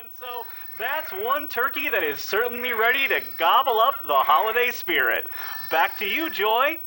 And so that's one turkey that is certainly ready to gobble up the holiday spirit. Back to you, Joy.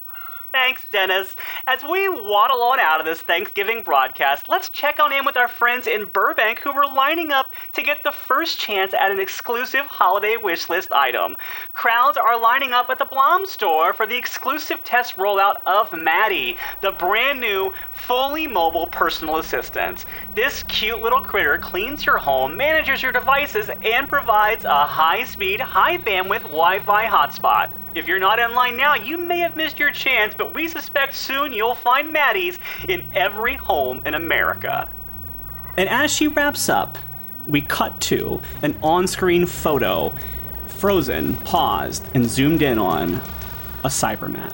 Thanks, Dennis. As we waddle on out of this Thanksgiving broadcast, let's check on in with our friends in Burbank who were lining up to get the first chance at an exclusive holiday wish list item. Crowds are lining up at the Blom store for the exclusive test rollout of Maddie, the brand new, fully mobile personal assistant. This cute little critter cleans your home, manages your devices, and provides a high speed, high bandwidth Wi Fi hotspot. If you're not in line now, you may have missed your chance, but we suspect soon you'll find Maddie's in every home in America. And as she wraps up, we cut to an on screen photo, frozen, paused, and zoomed in on a cybermat.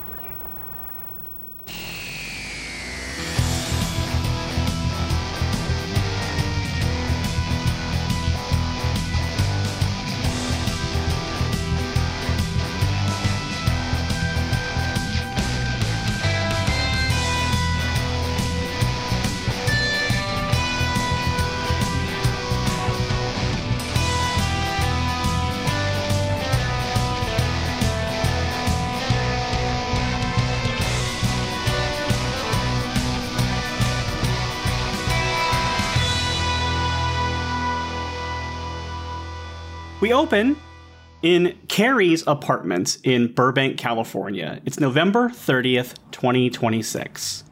Open in Carrie's apartment in Burbank, California. It's November 30th, 2026.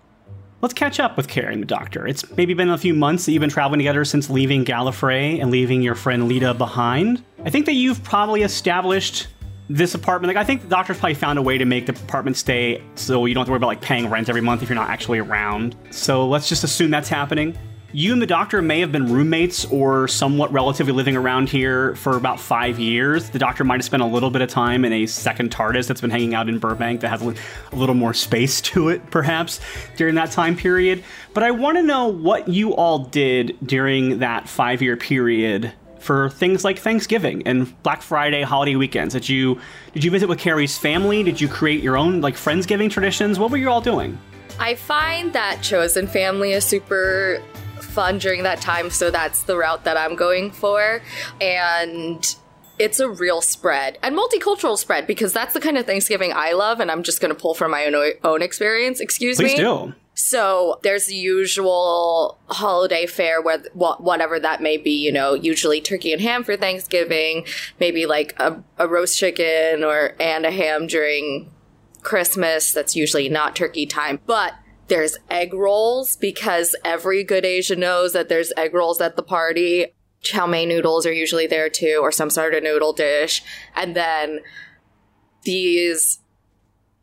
Let's catch up with Carrie and the doctor. It's maybe been a few months that you've been traveling together since leaving Gallifrey and leaving your friend Lita behind. I think that you've probably established this apartment. Like, I think the doctor's probably found a way to make the apartment stay so you don't have to worry about like paying rent every month if you're not actually around. So let's just assume that's happening. You and the doctor may have been roommates or somewhat relatively living around here for about five years. The doctor might have spent a little bit of time in a second TARDIS that's been hanging out in Burbank that has a little more space to it, perhaps, during that time period. But I want to know what you all did during that five year period for things like Thanksgiving and Black Friday holiday weekends. Did you did you visit with Carrie's family? Did you create your own like friendsgiving traditions? What were you all doing? I find that chosen family is super fun during that time, so that's the route that I'm going for. And it's a real spread and multicultural spread because that's the kind of Thanksgiving I love, and I'm just going to pull from my own own experience. Excuse Please me. do. So there's the usual holiday fare, where whatever that may be. You know, usually turkey and ham for Thanksgiving, maybe like a, a roast chicken or and a ham during Christmas. That's usually not turkey time, but there's egg rolls because every good Asian knows that there's egg rolls at the party. Chow mein noodles are usually there too, or some sort of noodle dish, and then these.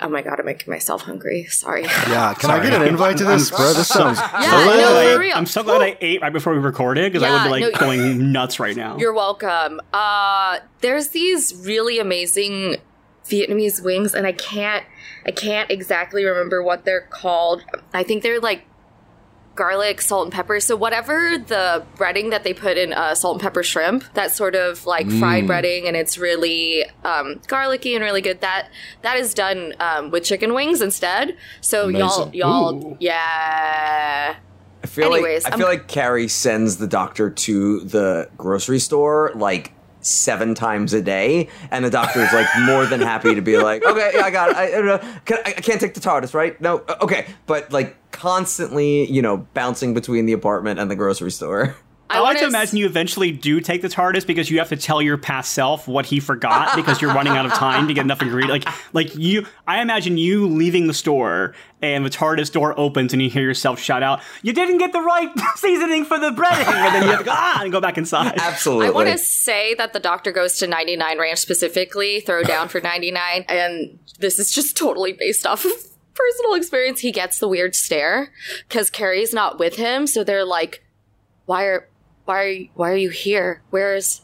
Oh my god, I'm making myself hungry. Sorry. Yeah, can I get an invite to this, bro? This sounds Yeah, no, I- for real. I'm so glad I ate right before we recorded because I would be like no, going nuts right now. You're welcome. Uh, there's these really amazing Vietnamese wings, and I can't, I can't exactly remember what they're called. I think they're like garlic, salt, and pepper. So whatever the breading that they put in uh, salt and pepper shrimp, that sort of like fried breading, and it's really um, garlicky and really good. That that is done um, with chicken wings instead. So y'all, y'all, Ooh. yeah. I feel Anyways, like I I'm- feel like Carrie sends the doctor to the grocery store like seven times a day, and the doctor is like more than happy to be like, okay, I got it. I, I, know. Can, I, I can't take the TARDIS, right? No, Uh, okay, but like constantly, you know, bouncing between the apartment and the grocery store. I, like to wanna imagine you eventually do take the TARDIS because you have to tell your past self what he forgot because you're running out of time to get enough ingredients. Like, like you, I imagine you leaving the store and the TARDIS door opens and you hear yourself shout out, "You didn't get the right seasoning for the breading," and then you have to go ah and go back inside. Absolutely. I want to say that the doctor goes to 99 Ranch specifically, throw down for 99, and this is just totally based off of personal experience. He gets the weird stare because Carrie's not with him, so they're like, "Why are, why are, you, why are you here? Where's,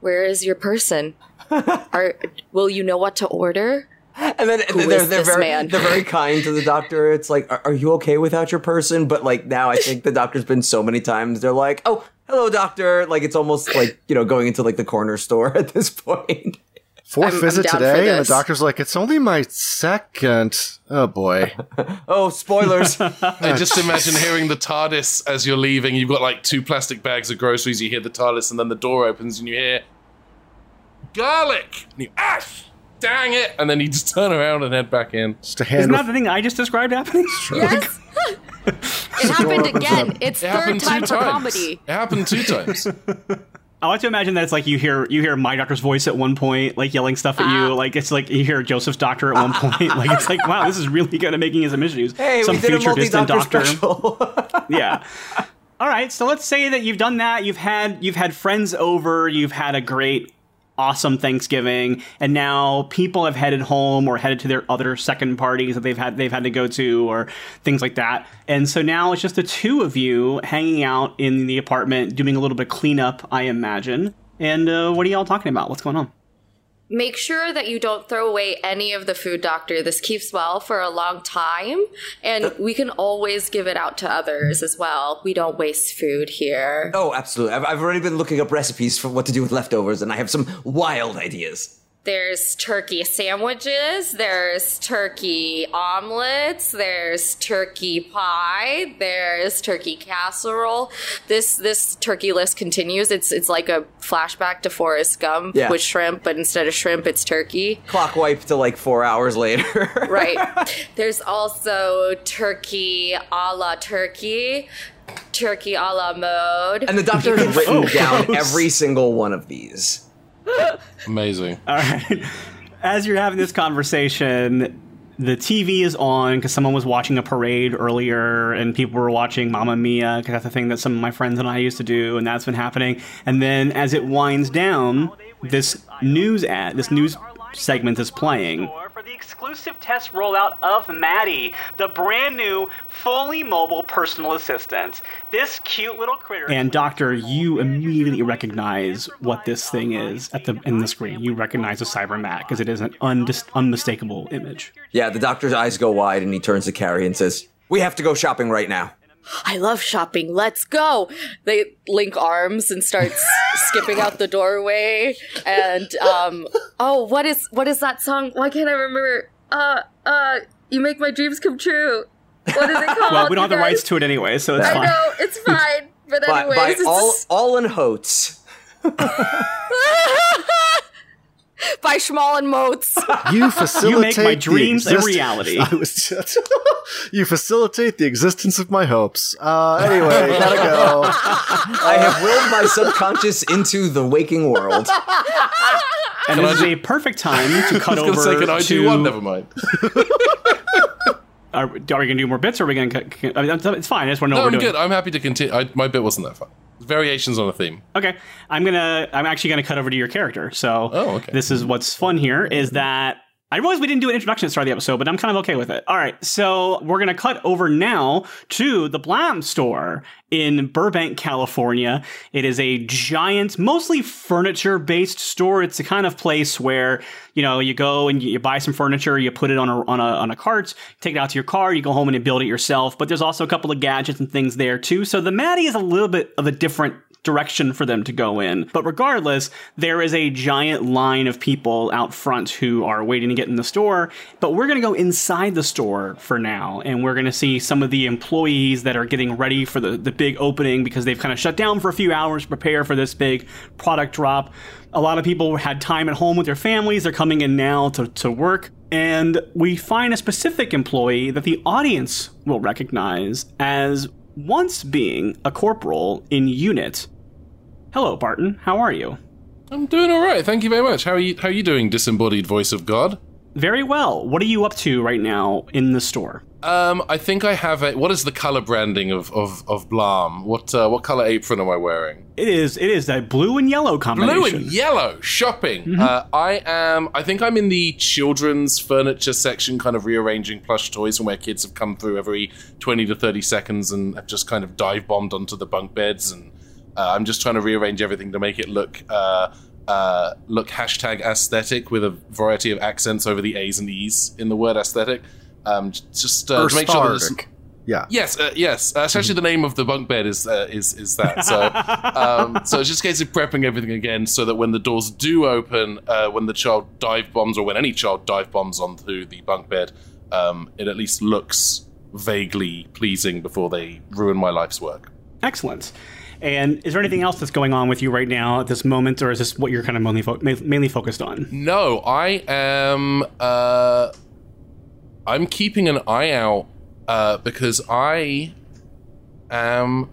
where is your person? Are, will you know what to order?" and then Who they're, is they're very man? they're very kind to the doctor. It's like, are, are you okay without your person? But like now, I think the doctor's been so many times. They're like, oh, hello, doctor. Like it's almost like you know going into like the corner store at this point. Fourth I'm- I'm visit today, and the doctor's like, "It's only my second. Oh boy. Oh, spoilers. I just imagine hearing the TARDIS as you're leaving. You've got like two plastic bags of groceries. You hear the TARDIS, and then the door opens, and you hear garlic. And you ah, dang it! And then you just turn around and head back in. Just a hand Isn't hand. that the thing I just described happening? Yes. it happened again. It's It third time two for times. comedy. It happened two times. I like to imagine that it's like you hear you hear my doctor's voice at one point, like yelling stuff at you. Ah. Like it's like you hear Joseph's doctor at one ah. point. Like it's like wow, this is really good at making his issues. hey, Some we did a distant doctor. special. yeah. All right, so let's say that you've done that. You've had you've had friends over. You've had a great, awesome Thanksgiving, and now people have headed home or headed to their other second parties that they've had they've had to go to or things like that. And so now it's just the two of you hanging out in the apartment, doing a little bit of cleanup, I imagine. And uh, what are y'all talking about? What's going on? Make sure that you don't throw away any of the food, doctor. This keeps well for a long time, and we can always give it out to others as well. We don't waste food here. oh, absolutely. I've, I've already been looking up recipes for what to do with leftovers, and I have some wild ideas. There's turkey sandwiches, there's turkey omelets, there's turkey pie, there's turkey casserole. This this turkey list continues. It's it's like a flashback to Forrest Gump Yeah. with shrimp, but instead of shrimp, it's turkey. Clock wipe to like four hours later. Right. there's also turkey a la turkey, turkey a la mode. and the doctor has written Oh, down every single one of these. Amazing. All right. As you're having this conversation, the TV is on because someone was watching a parade earlier, and people were watching Mamma Mia because that's the thing that some of my friends and I used to do, and that's been happening. And then as it winds down, this news ad, this news segment is playing. For the exclusive test rollout of Maddie, the brand new, fully mobile personal assistant. This cute little critter. And Doctor, you immediately recognize what this thing is at the in the screen. You recognize a Cybermat because it is an undis- unmistakable image. Yeah, the doctor's eyes go wide, and he turns to Carrie and says, "We have to go shopping right now." I love shopping. Let's go. They link arms and start skipping out the doorway. And um, oh, what is what is that song? Why can't I remember? Uh, uh, you make my dreams come true. What is it called? Well, we don't have the rights to it anyway, so it's I fine. know it's fine, but anyways, by it's all Hall and Oates. by Schmal and Moats. You facilitate my the dreams a exist- reality. I was just you facilitate the existence of my hopes. Uh, anyway, gotta go. I have willed my subconscious into the waking world. And this is a perfect time to cut I was over to say, can I to. do one? Never mind. Are, are we going to do more bits, or are we going to? cut? I mean, it's fine. I just want to know No, what I'm we're doing. good. I'm happy to continue. I, my bit wasn't that fun. Variations on a theme. Okay, I'm gonna. I'm actually gonna cut over to your character. So, Oh, okay. this is what's fun here is that I realize we didn't do an introduction the start the episode, but I'm kind of okay with it. All right, so we're gonna cut over now to the Blam store in Burbank, California. It is a giant, mostly furniture-based store. It's the kind of place where you know you go and you, you buy some furniture, you put it on a on a on a cart, take it out to your car, you go home and you build it yourself. But there's also a couple of gadgets and things there too. So the Maddie is a little bit of a different direction for them to go in. But regardless, there is a giant line of people out front who are waiting to get in the store. But we're going to go inside the store for now, and we're going to see some of the employees that are getting ready for the, the big opening because they've kind of shut down for a few hours to prepare for this big product drop. A lot of people had time at home with their families. They're coming in now to, to work. And we find a specific employee that the audience will recognize as once being a corporal in UNIT. Hello, Barton. How are you? I'm doing all right. Thank you very much. How are you? How are you doing, disembodied voice of God? Very well. What are you up to right now in the store? Um, I think I have a. What is the color branding of of, of Blam? What uh, what color apron am I wearing? It is it is that blue and yellow combination. Blue and yellow shopping. Uh, I am. I think I'm in the children's furniture section, kind of rearranging plush toys from where kids have come through every twenty to thirty seconds and have just kind of dive bombed onto the bunk beds, and uh, I'm just trying to rearrange everything to make it look. Uh, uh, look hashtag aesthetic with a variety of accents over the A's and E's in the word aesthetic. Um, just uh, to make sure that it's, Yeah. Yes, uh, yes. Uh, it's actually the name of the bunk bed is uh, is is that. So, um, so it's just a case of prepping everything again, so that when the doors do open, uh, when the child dive bombs, or when any child dive bombs onto the bunk bed, um, it at least looks vaguely pleasing before they ruin my life's work. Excellent. And is there anything else that's going on with you right now at this moment, or is this what you're kind of mainly, fo- mainly focused on? No, I am. Uh, I'm keeping an eye out uh, because I am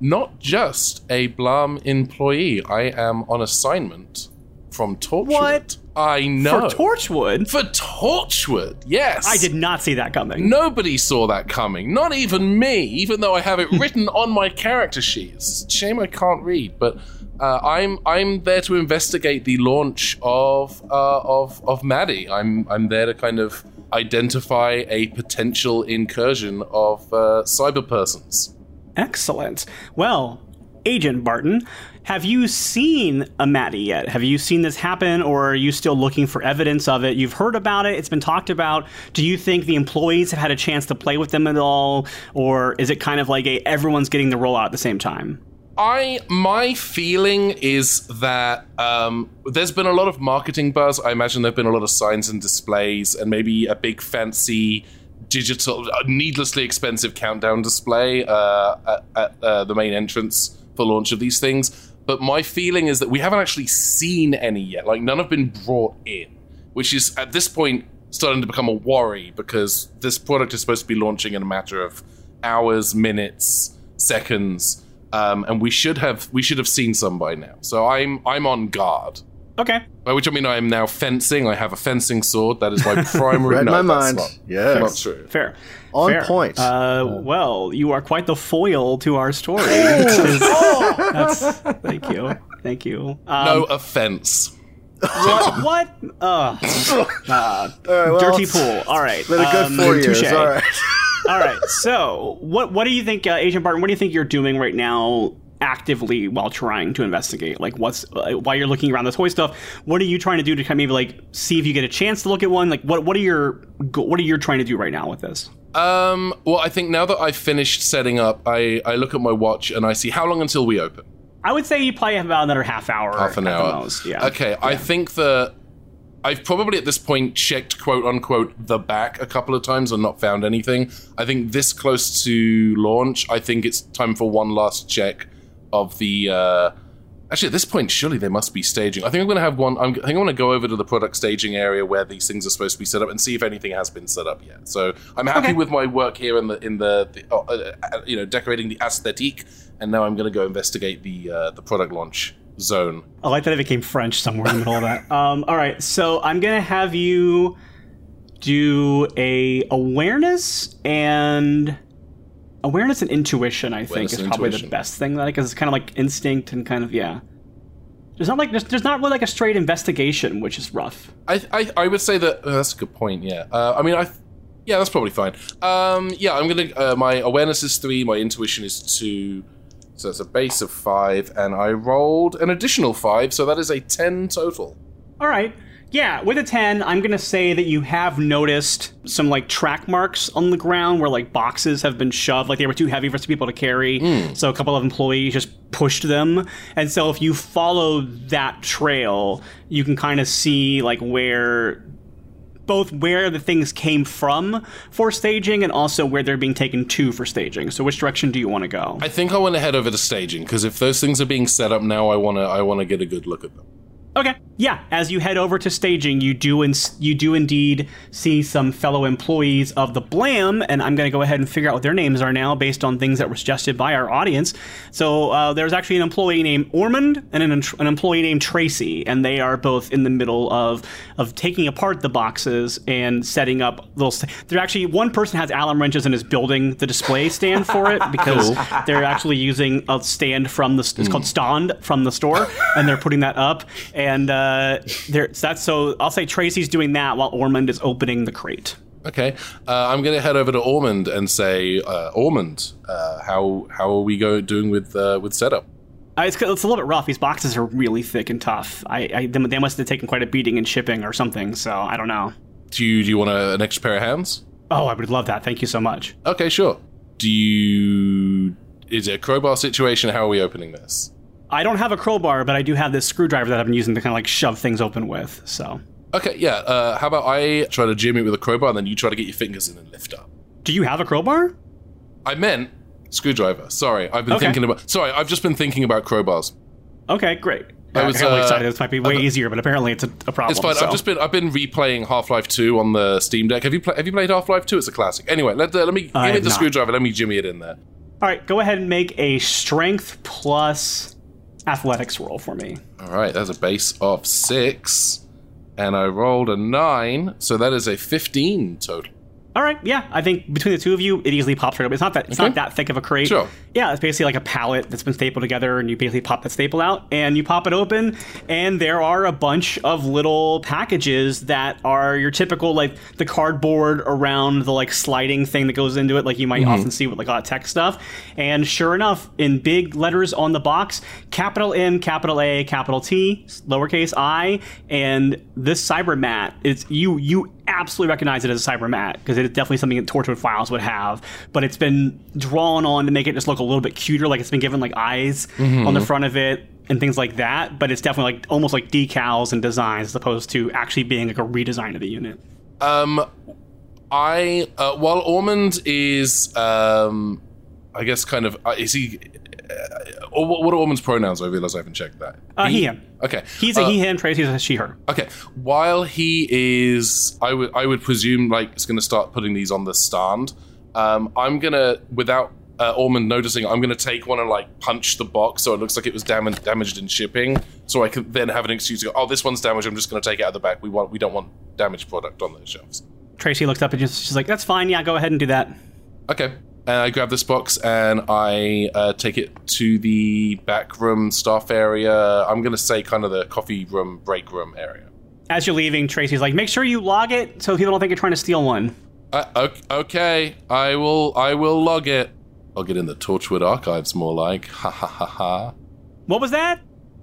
not just a Blum employee. I am on assignment from Torchwood. What? I know. For Torchwood? For Torchwood, yes. I did not see that coming. Nobody saw that coming. Not even me, even though I have it written on my character sheet. It's a shame I can't read, but uh, I'm I'm there to investigate the launch of uh, of of Maddie. I'm I'm there to kind of identify a potential incursion of uh, cyber persons. Excellent. Well, Agent Barton, have you seen a Maddie yet? Have you seen this happen, or are you still looking for evidence of it? You've heard about it, it's been talked about. Do you think the employees have had a chance to play with them at all, or is it kind of like a everyone's getting the rollout at the same time? I my feeling is that um, there's been a lot of marketing buzz. I imagine there've been a lot of signs and displays, and maybe a big fancy digital, needlessly expensive countdown display uh, at, at uh, the main entrance for launch of these things. But my feeling is that we haven't actually seen any yet. Like none have been brought in, which is at this point starting to become a worry because this product is supposed to be launching in a matter of hours, minutes, seconds um, and we should have we should have seen some by now. So I'm I'm on guard. Okay. By which I mean I am now fencing. I have a fencing sword. That is my primary. Read no, my mind. Not, Yes. not true. Fair. On Fair. point. Uh, well, you are quite the foil to our story. is- that's, thank you. Thank you. Um, No offense. What? what? Uh, uh, All right, well, dirty pool. All right. Been a good um, four years. touche. All right. All right. So, what what do you think, uh, Agent Barton? What do you think you're doing right now, actively while trying to investigate? Like, what's uh, while you're looking around the toy stuff? What are you trying to do to kind of maybe like see if you get a chance to look at one? Like, what what are your what are you trying to do right now with this? Um. Well, I think now that I've finished setting up, I I look at my watch and I see how long until we open. I would say you probably have about another half hour. Half an hour. Most. Yeah. Okay. I think that I've probably at this point checked quote unquote the back a couple of times and not found anything. I think this close to launch, I think it's time for one last check of the. Uh, actually, at this point, surely they must be staging. I think I'm going to have one. I'm, I think I'm going to go over to the product staging area where these things are supposed to be set up and see if anything has been set up yet. So I'm happy Okay. with my work here in the in the, the uh, uh, you know decorating the aesthetic, and now I'm going to go investigate the uh, the product launch zone. I like that it became French somewhere in the middle of that. Um, all right, so I'm gonna have you do a awareness and awareness and intuition. I think is probably the best thing that because it's kind of like instinct and kind of yeah. There's not like there's, there's not really like a straight investigation, which is rough. I, I, I would say that uh, that's a good point. Yeah. Uh, I mean, I, yeah, that's probably fine. Um, yeah, I'm gonna. Uh, my awareness is three. My intuition is two. So it's a base of five, and I rolled an additional five, so that is a ten total. All right. Yeah, with a 10, I'm going to say that you have noticed some like track marks on the ground where like boxes have been shoved, like they were too heavy for some people to carry. Hmm. So a couple of employees just pushed them. And so if you follow that trail, you can kind of see like where both where the things came from for staging and also where they're being taken to for staging. So which direction do you want to go? I think I want to head over to staging because if those things are being set up now, I wanna I wanna get a good look at them. Okay. Yeah, as you head over to staging, you do in- you do indeed see some fellow employees of the Blam, and I'm going to go ahead and figure out what their names are now based on things that were suggested by our audience. So uh, there's actually an employee named Ormond and an, an employee named Tracy, and they are both in the middle of of taking apart the boxes and setting up little. St- they're actually one person has Allen wrenches and is building the display stand for it because they're actually using a stand from the it's called stand from the store, and they're putting that up and. And uh, there, that's so. I'll say Tracy's doing that while Ormond is opening the crate. Okay, uh, I'm gonna head over to Ormond and say, uh, Ormond, uh, how how are we go doing with uh, with setup? Uh, it's, it's a little bit rough. These boxes are really thick and tough. I, I they they must have taken quite a beating in shipping or something. So I don't know. Do you do you want a, an extra pair of hands? Oh, I would love that. Thank you so much. Okay, sure. do you? Is it a crowbar situation? How are we opening this? I don't have a crowbar, but I do have this screwdriver that I've been using to kind of like shove things open with. So, Okay, yeah. Uh, how about I try to jam it with a crowbar, and then you try to get your fingers in and lift up. do you have a crowbar? I meant screwdriver. Sorry, I've been Okay. thinking about. Sorry, I've just been thinking about crowbars. Okay, great. I was, uh, excited. This might be way I've- easier, but apparently it's a, a problem. It's fine. so. I've just been I've been replaying Half Life Two on the Steam Deck. Have you pla have you played Half Life Two? It's a classic. Anyway, let uh, let me I give me the not. screwdriver. Let me jimmy it in there. All right, go ahead and make a strength plus athletics roll for me. All right, that's a base of six, and I rolled a nine, so that is a fifteen total. All right, yeah, I think between the two of you, it easily pops right up. It's not that it's Okay. not that thick of a crate. Sure. Yeah, it's basically like a pallet that's been stapled together, and you basically pop that staple out, and you pop it open, and there are a bunch of little packages that are your typical like the cardboard around the like sliding thing that goes into it, like you might mm-hmm. often see with like a lot of tech stuff. And sure enough, in big letters on the box, capital M, capital A, capital T, lowercase i, and this cyber mat is you you absolutely recognize it as a cyber mat because it is definitely something that Torchwood Files would have, but it's been drawn on to make it just look a little bit cuter, like it's been given like eyes on the front of it and things like that. But it's definitely like almost like decals and designs as opposed to actually being like a redesign of the unit. Um, I uh, while Ormond is um, I guess kind of uh, is he. Uh, what what are Ormond's pronouns? I realize I haven't checked that. Uh, he, him. Okay. He's a Uh, he, him, Tracy's a she, her. Okay. While he is, I would I would presume like it's going to start putting these on the stand. Um, I'm gonna without uh, Ormond noticing, I'm gonna take one and like punch the box so it looks like it was damaged damaged in shipping, so I can then have an excuse to go. Oh, this one's damaged. I'm just gonna take it out of the back. We want we don't want damaged product on those shelves. Tracy looks up and just she's like, "That's fine. Yeah, go ahead and do that." Okay. And I grab this box and I uh, take it to the back room staff area. I'm gonna say kind of the coffee room break room area. As you're leaving, Tracy's like, "Make sure you log it so people don't think you're trying to steal one." Uh, ok- okay, I will. I will log it. I'll get in the Torchwood archives. More like, ha ha ha ha. What was that?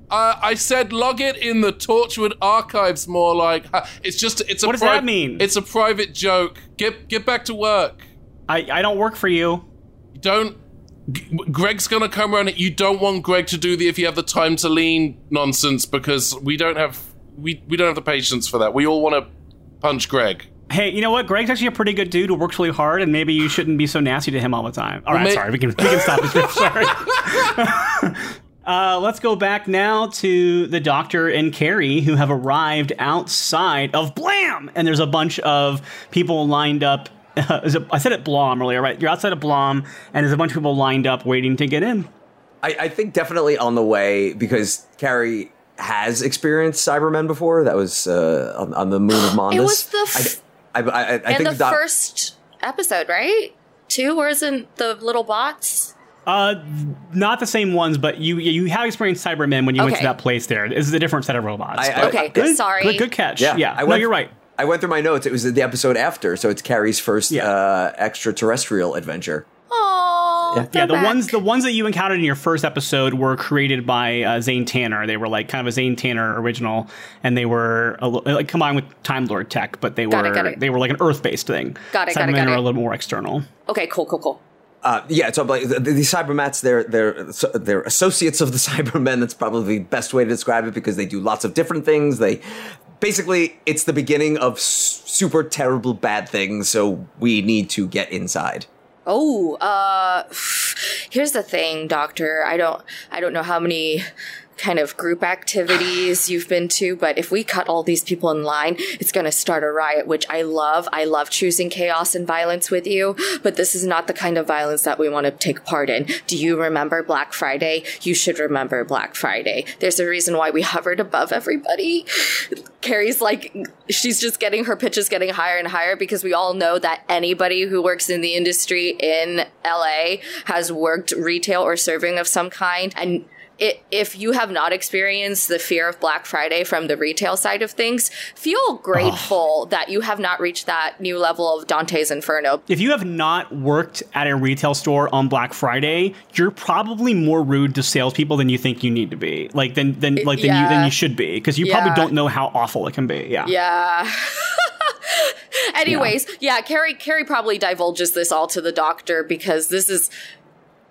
Uh, I said log it in the Torchwood archives. More like, ha. it's just. It's a. What does pri- that mean? It's a private joke. Get get back to work. I I don't work for you. You don't. G- Greg's gonna come around. You don't want Greg to do the if you have the time to lean nonsense because we don't have we we don't have the patience for that. We all want to punch Greg. Hey, you know what? Greg's actually a pretty good dude who works really hard, and maybe you shouldn't be so nasty to him all the time. All right, may- sorry, we can we can stop this. riff, Sorry. uh, let's go back now to the doctor and Carrie who have arrived outside of Blam, and there's a bunch of people lined up. is it- I said it Blom earlier, right? You're outside of Blom, and there's a bunch of people lined up waiting to get in. I, I think definitely on the way because Carrie has experienced Cybermen before. That was uh, on, on the moon of Mondas. It was the f- I, I, I, I and think the doc- first episode, right? Two, where isn't the little bots? Uh, not the same ones, but you you have experienced Cybermen when you went to that place there. This is a different set of robots. I- I- Okay, good, sorry. Good, good catch. Yeah, Yeah, I no, you're right. I went through my notes. It was the episode after, so it's Carrie's first Yeah. uh, extraterrestrial adventure. Oh, Yeah, the ones the ones that you encountered in your first episode were created by uh, Zane Tanner. They were like kind of a Zane Tanner original, and they were a, like combined with Time Lord tech, but they Got were it, got it. they were like an Earth based thing. Got it, got it, Cybermen got are it. a little more external. Okay, cool, cool, cool. Uh, yeah, so like the, the Cybermats, they're they're so- they're associates of the Cybermen. That's probably the best way to describe it because they do lots of different things. They basically it's the beginning of super terrible bad things. So we need to get inside. Oh, uh here's the thing, doctor. I don't I don't know how many kind of group activities you've been to, but if we cut all these people in line, it's going to start a riot, which I love. I love choosing chaos and violence with you, but this is not the kind of violence that we want to take part in. Do you remember Black Friday? You should remember Black Friday. There's a reason why we hovered above everybody. Carrie's like, she's just getting her pitches getting higher and higher because we all know that anybody who works in the industry in LA has worked retail or serving of some kind. And it, if you have not experienced the fear of Black Friday from the retail side of things, feel grateful that you have not reached that new level of Dante's Inferno. If you have not worked at a retail store on Black Friday, you're probably more rude to salespeople than you think you need to be. Like than than like than you than you should be because you probably don't know how awful it can be. Yeah. Yeah. Anyways, yeah. Carrie Carrie probably divulges this all to the doctor because this is.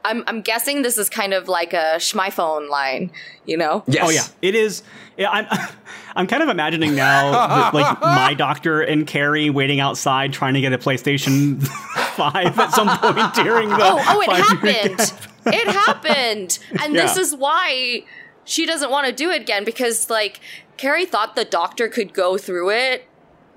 I'm I'm guessing this is kind of like a schmy line, you know? Yes. Oh yeah, it is. Yeah, I'm. I'm kind of imagining now, that, like my doctor and Carrie waiting outside trying to get a PlayStation Five at some point during the. Oh, oh, it happened. it happened. And this is why she doesn't want to do it again because like Carrie thought the doctor could go through it.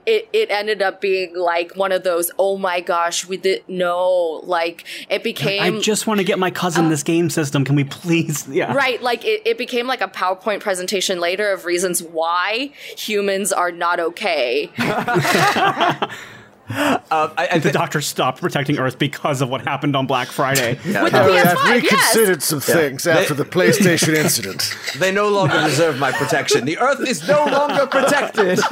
It it ended up being like one of those, oh my gosh, we did no, like it became I just want to get my cousin uh, this game system. Can we please? Yeah. Right, like it, it became like a PowerPoint presentation later of reasons why humans are not okay. Uh, I, I The thi- doctor stopped protecting Earth because of what happened on Black Friday. With the Oh, yeah, PS5, I've yes. reconsidered some things after the PlayStation incident. they no longer deserve my protection. The Earth is no longer protected.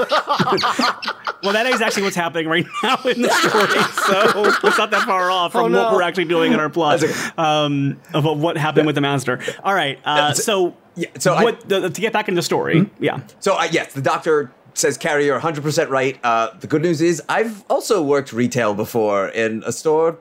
Well, that is actually what's happening right now in the story. So it's not that far off from Oh, no. what we're actually doing in our plot um, about what happened with the master. All right. Uh, so, Yeah, so I- the, to get back into the story, yeah. So uh, yes, the doctor says, "Carrie, you're 100 percent right." Uh, the good news is, I've also worked retail before in a store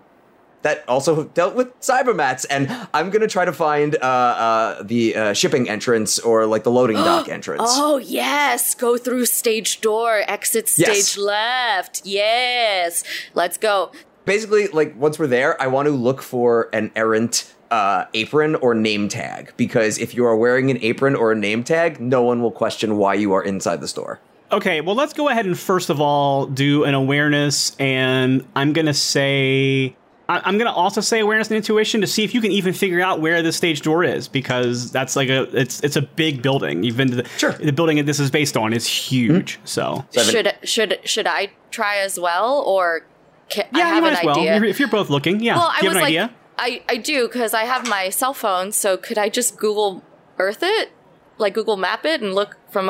that also dealt with cybermats, and I'm gonna try to find uh, uh, the uh, shipping entrance or like the loading dock entrance. Oh yes, go through stage door, exit stage Yes. left. Yes, let's go. Basically, like once we're there, I want to look for an errant. Uh, apron or name tag because if you are wearing an apron or a name tag, no one will question why you are inside the store. Okay, well, let's go ahead and first of all do an awareness, and I'm gonna say. I- I'm gonna also say awareness and intuition to see if you can even figure out where the stage door is because that's like a it's it's a big building. You've been to the Sure. the building that this is based on is huge. Hmm. So Should should should I try as well, or ca- I have you might an as well. idea? You're- If you're both looking, yeah. well, do I you was an like, idea? I I do because I have my cell phone. So could I just Google Earth it, like Google Map it, and look from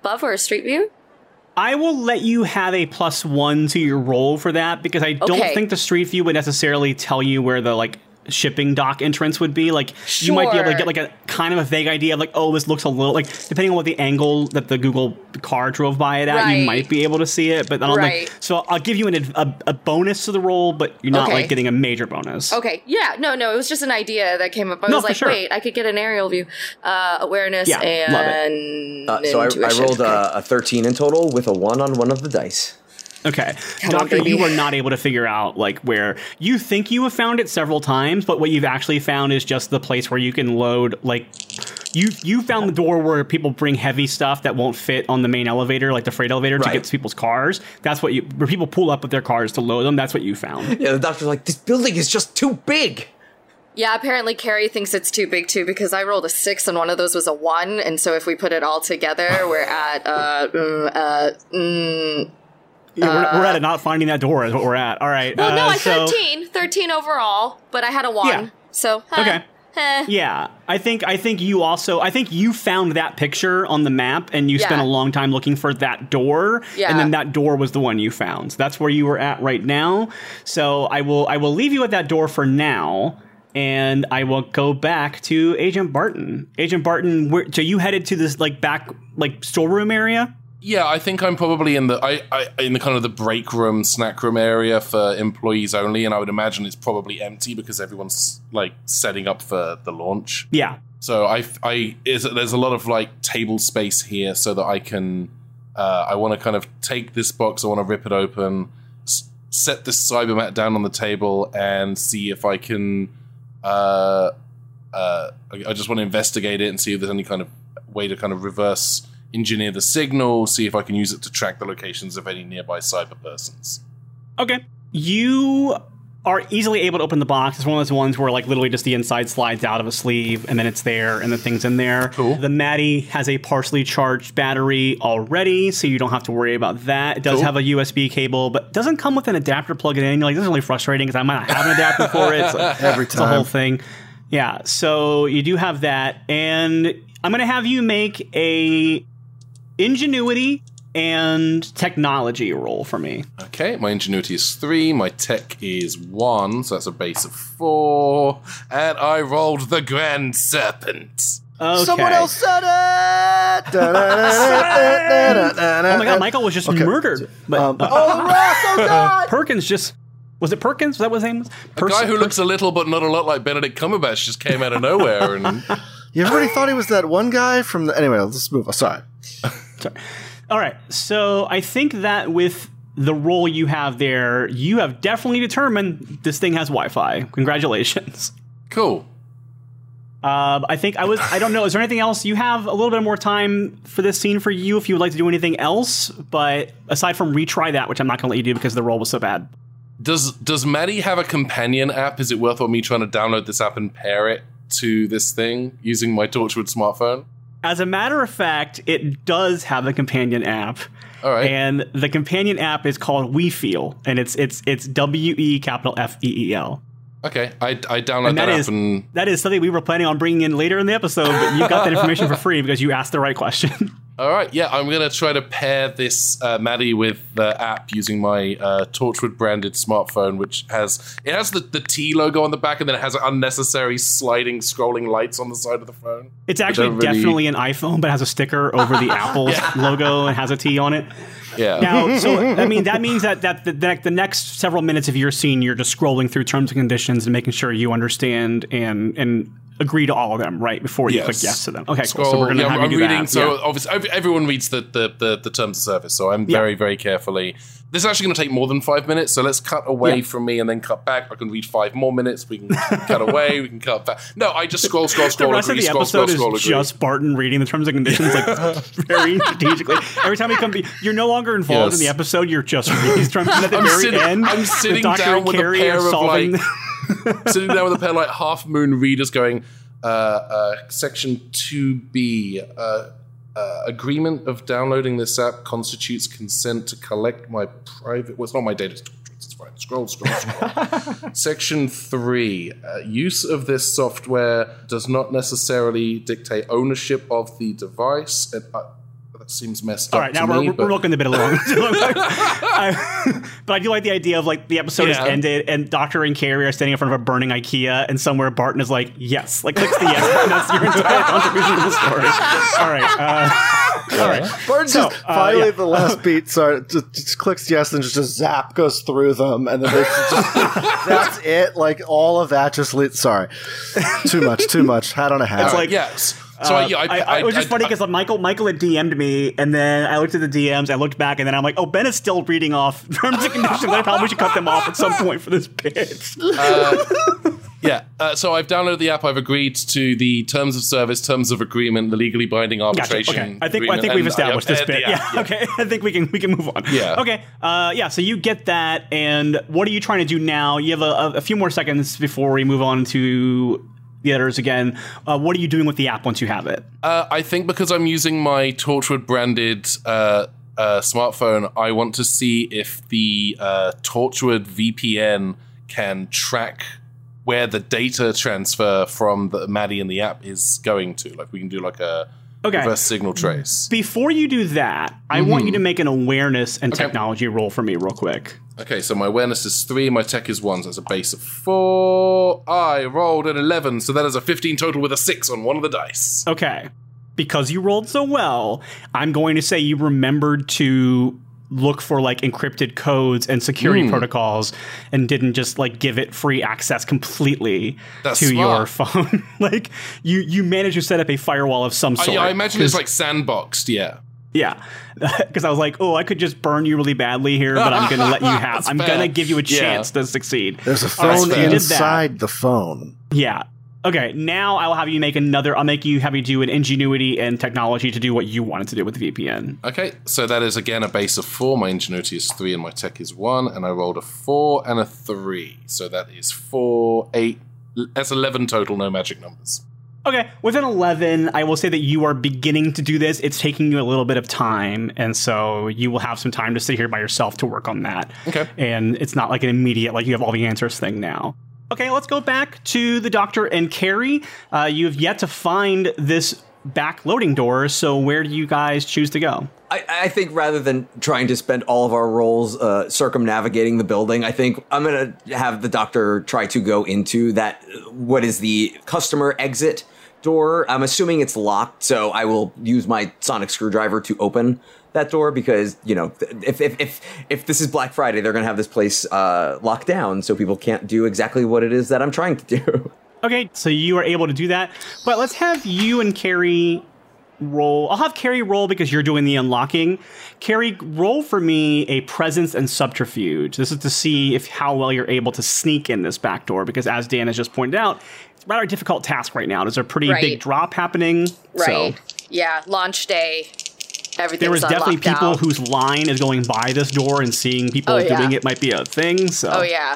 above or a street view? I will let you have a plus one to your roll for that because I don't Okay. think the street view would necessarily tell you where the like shipping dock entrance would be. Like you might be able to get like a kind of a vague idea of like, oh, this looks a little like depending on what the angle that the Google car drove by it at, you might be able to see it. But I don't Right. think so. I'll give you an, a, a bonus to the roll, but you're not Okay. like getting a major bonus. Okay, yeah, no, no, it was just an idea that came up. I No, was like, sure. wait, I could get an aerial view, uh, awareness, Yeah, love it. and Uh, so I, I rolled Okay. a, a 13 in total with a one on one of the dice. Okay. Come Doctor, baby. you were not able to figure out like where you think you have found it several times, but what you've actually found is just the place where you can load like you you found the door where people bring heavy stuff that won't fit on the main elevator, like the freight elevator, to get to people's cars. That's what you where people pull up with their cars to load them. That's what you found. Yeah, the doctor's like, this building is just too big. Yeah, apparently Carrie thinks it's too big too because I rolled a six and one of those was a one, and so if we put it all together, we're at uh, mm, uh, mm, Yeah, we're, we're at it not finding that door is what we're at. All right. well, no, uh, I so- 13, 13 overall, but I had a one, Yeah. so Okay. eh. Yeah, I think I think you also I think you found that picture on the map and you spent a long time looking for that door Yeah. and then that door was the one you found. So that's where you were at right now. So I will I will leave you at that door for now and I will go back to Agent Barton. Agent Barton, where, so you headed to this like back like storeroom area? Yeah, I think I'm probably in the I, I in the kind of the break room, snack room area for employees only, and I would imagine it's probably empty because everyone's like setting up for the launch. Yeah. So I, I is there's a lot of like table space here, so that I can, uh, I want to kind of take this box, I want to rip it open, s- set this cybermat down on the table, and see if I can, uh, uh, I, I just want to investigate it and see if there's any kind of way to kind of reverse engineer the signal, see if I can use it to track the locations of any nearby cyber persons. Okay. You are easily able to open the box. It's one of those ones where like literally just the inside slides out of a sleeve and then it's there and the thing's in there. Cool. The Maddie has a partially charged battery already, so you don't have to worry about that. It does Cool. have a USB cable, but doesn't come with an adapter plugged in. You're like, this is really frustrating because I might not have an adapter for it. So Every it's the whole thing. Yeah, so you do have that, and I'm gonna have you make a ingenuity and technology roll for me. Okay, my ingenuity is three, my tech is one, so that's a base of four, and I rolled the Grand Serpent. Okay. Someone else said it. Oh my god, Michael was just murdered. But, Um, uh, oh, Ross! Oh God! Perkins just was it Perkins? Was that what his name was? A guy who looks a little but not a lot like Benedict Cumberbatch just came out of nowhere and Yeah, everybody thought he was that one guy from the. Anyway, let's move on. Sorry. All right. So I think that with the role you have there, you have definitely determined this thing has Wi-Fi. Congratulations. cool. Um, I think I was. I don't know. Is there anything else? You have a little bit more time for this scene for you if you would like to do anything else. But aside from retry that, which I'm not going to let you do because the role was so bad. Does does Maddie have a companion app? Is it worthwhile me trying to download this app and pair it to this thing using my Torchwood smartphone? As a matter of fact, it does have a companion app. All right. And the companion app is called We Feel, and it's it's it's W E capital F E E L. Okay, I, I download And that, that app is and that is something we were planning on bringing in later in the episode, but you got that information for free because you asked the right question. All right, yeah, I'm gonna try to pair this uh, Maddie with the app using my uh, Torchwood branded smartphone, which has it has the, the T logo on the back, and then it has unnecessary sliding scrolling lights on the side of the phone. It's actually really- definitely an iPhone, but has a sticker over the Apple's logo and has a T on it. Yeah. Now, so I mean, that means that that the, the, the next several minutes of your scene, you're just scrolling through terms and conditions and making sure you understand and and agree to all of them right before you Yes. click yes to them. Okay, cool. Scroll, So we're gonna yeah, have I'm you do reading. that. So Yeah. obviously, everyone reads the, the, the, the terms of service. So I'm Yeah. very, very carefully. This is actually going to take more than five minutes. So let's cut away from me and then cut back. I can read five more minutes. We can cut away. We can cut back. No, I just scroll, scroll, the scroll, rest agree, of the scroll, scroll, episode scroll, is agree. just Barton reading the terms and conditions like very strategically. Every time he comes, you're no longer involved in the episode. You're just reading these terms. And at the I'm very sitting- end, I'm sitting down with a Carrie pair of, solving. like, sitting down with a pair of like half moon readers going, uh, uh, section 2B. Uh, uh, agreement of downloading this app constitutes consent to collect my private. Well, it's not my data. It's fine. Scroll, scroll, scroll. Section three: uh, Use of this software does not necessarily dictate ownership of the device. And, uh, seems messed All up All right, now we're, me. we're but- milking the bit a little. I, but I do like the idea of like the episode Yeah. has ended and Doctor and Carrie are standing in front of a burning IKEA, and somewhere Barton is like, "Yes," like clicks the yes, button. That's your entire contribution to the story. All right, uh, all right. Barton So, just uh, finally yeah. the last beat sorry just, just clicks yes and just a zap goes through them and then they just, that's it like all of that just lit sorry too much too much hat on a hat It's like- yes. So I, Uh, yeah, I, I, I, it was just I- funny I- because Michael Michael had DM'd me, and then I looked at the DMs, I looked back, and then I'm like, oh, Ben is still reading off terms and conditions. I probably should cut them off at some point for this bit. Yeah, uh, so I've downloaded the app. I've agreed to the terms of service, terms of agreement, the legally binding Gotcha. arbitration. Okay. I think I think we've and I have established this bit. the Yeah. app, Okay. I think we can we can move on. Yeah. Okay. Uh, yeah. So you get that, and what are you trying to do now? You have a, a, a few more seconds before we move on to the others again. Uh, what are you doing with the app once you have it? Uh, I think because I'm using my Torchwood branded uh, uh, smartphone, I want to see if the uh, Torchwood VPN can track where the data transfer from the Maddie and the app is going to. Like we can do like a Okay. reverse signal trace. Before you do that, I want you to make an awareness and Okay. technology roll for me, real quick. Okay, so my awareness is three, my tech is one, so that's a base of four. I rolled an 11, so that is a 15 total with a six on one of the dice. Okay. Because you rolled so well, I'm going to say you remembered to look for like encrypted codes and security Hmm. protocols and didn't just like give it free access completely That's to your phone. like you you managed to set up a firewall of some sort. yeah, I imagine it's like sandboxed, yeah. Yeah. Because I was like, oh, I could just burn you really badly here, but I'm going to let you have. I'm going to give you a Yeah. chance to succeed. there's a All right, phone so you did that. inside the phone Yeah. Okay, now I'll have you make another. I'll make you have you do an ingenuity and technology to do what you wanted to do with the VPN. Okay, so that is again a base of four. My ingenuity is three, and my tech is one. And I rolled a four and a three, so that is four, eight. That's eleven total. No magic numbers. Okay, with an 11, I will say that you are beginning to do this. It's taking you a little bit of time, and so you will have some time to sit here by yourself to work on that. Okay. And it's not like an immediate, like you have all the answers thing now. Okay, let's go back to the doctor and Carrie. Uh, you have yet to find this back loading door, so where do you guys choose to go? I, I think rather than trying to spend all of our roles uh, circumnavigating the building, I think I'm going to have the doctor try to go into that, what is the customer exit door. I'm assuming it's locked, so I will use my sonic screwdriver to open that door because you know if if if, if this is Black Friday, they're going to have this place uh, locked down, so people can't do exactly what it is that I'm trying to do. Okay, so you are able to do that. But let's have you and Carrie roll. I'll have Carrie roll because you're doing the unlocking. Carrie, roll for me a presence and subterfuge. This is to see if how well you're able to sneak in this back door because as Dan has just pointed out, it's rather a difficult task right now. There's a pretty Right. big drop happening. Right. So Yeah. Launch day. Everything's there was definitely people lockdown. whose line is going by this door and seeing people Oh, yeah. doing it might be a thing. So Oh yeah.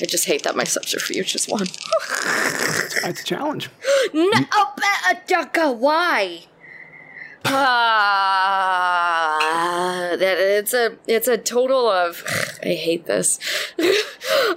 I just hate that my subterfuge is one. it's a challenge. no, oh, uh, Ducka, why? Ah, that it's a it's a total of. I hate this.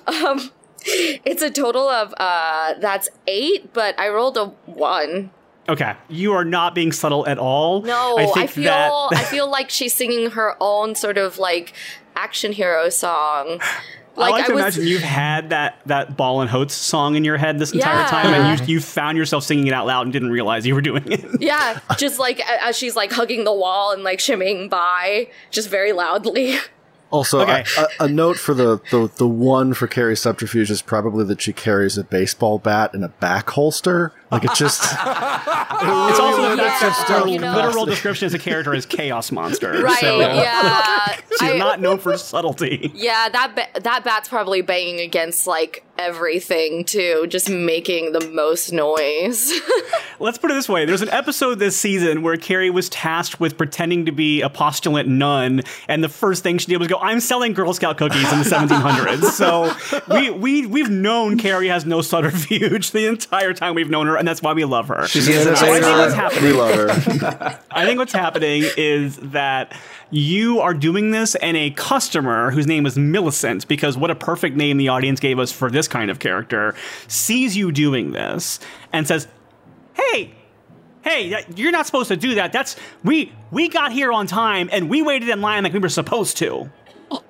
um, it's a total of uh, that's eight, but I rolled a one. Okay, you are not being subtle at all. No, I I, feel that I feel like she's singing her own sort of like action hero song. I like to was, imagine you've had that that Hall and Oates song in your head this entire Yeah. time, and you you found yourself singing it out loud and didn't realize you were doing it. Yeah, just like as she's like hugging the wall and like shimmying by, just very loudly. Also, Okay. a, a, a note for the, the the one for Carrie's subterfuge is probably that she carries a baseball bat in a back holster. Like it just oh, It's also Yeah, that's her you know. literal description as a character is Chaos Monster. Right? So yeah. she's I- not known for subtlety. Yeah, that ba- that bat's probably banging against like everything too, just making the most noise. Let's put it this way: there's an episode this season where Carrie was tasked with pretending to be a postulant nun, and the first thing she did was go, "I'm selling Girl Scout cookies in the 1700s." so we we we've known Carrie has no subterfuge the entire time we've known her, and that's why we love her. she's an I think what's happening. We love her. I think what's happening is that you are doing this, and a customer whose name is Millicent, because what a perfect name the audience gave us for this kind of character, sees you doing this and says, "Hey." Hey, you're not supposed to do that. That's we we got here on time and we waited in line like we were supposed to.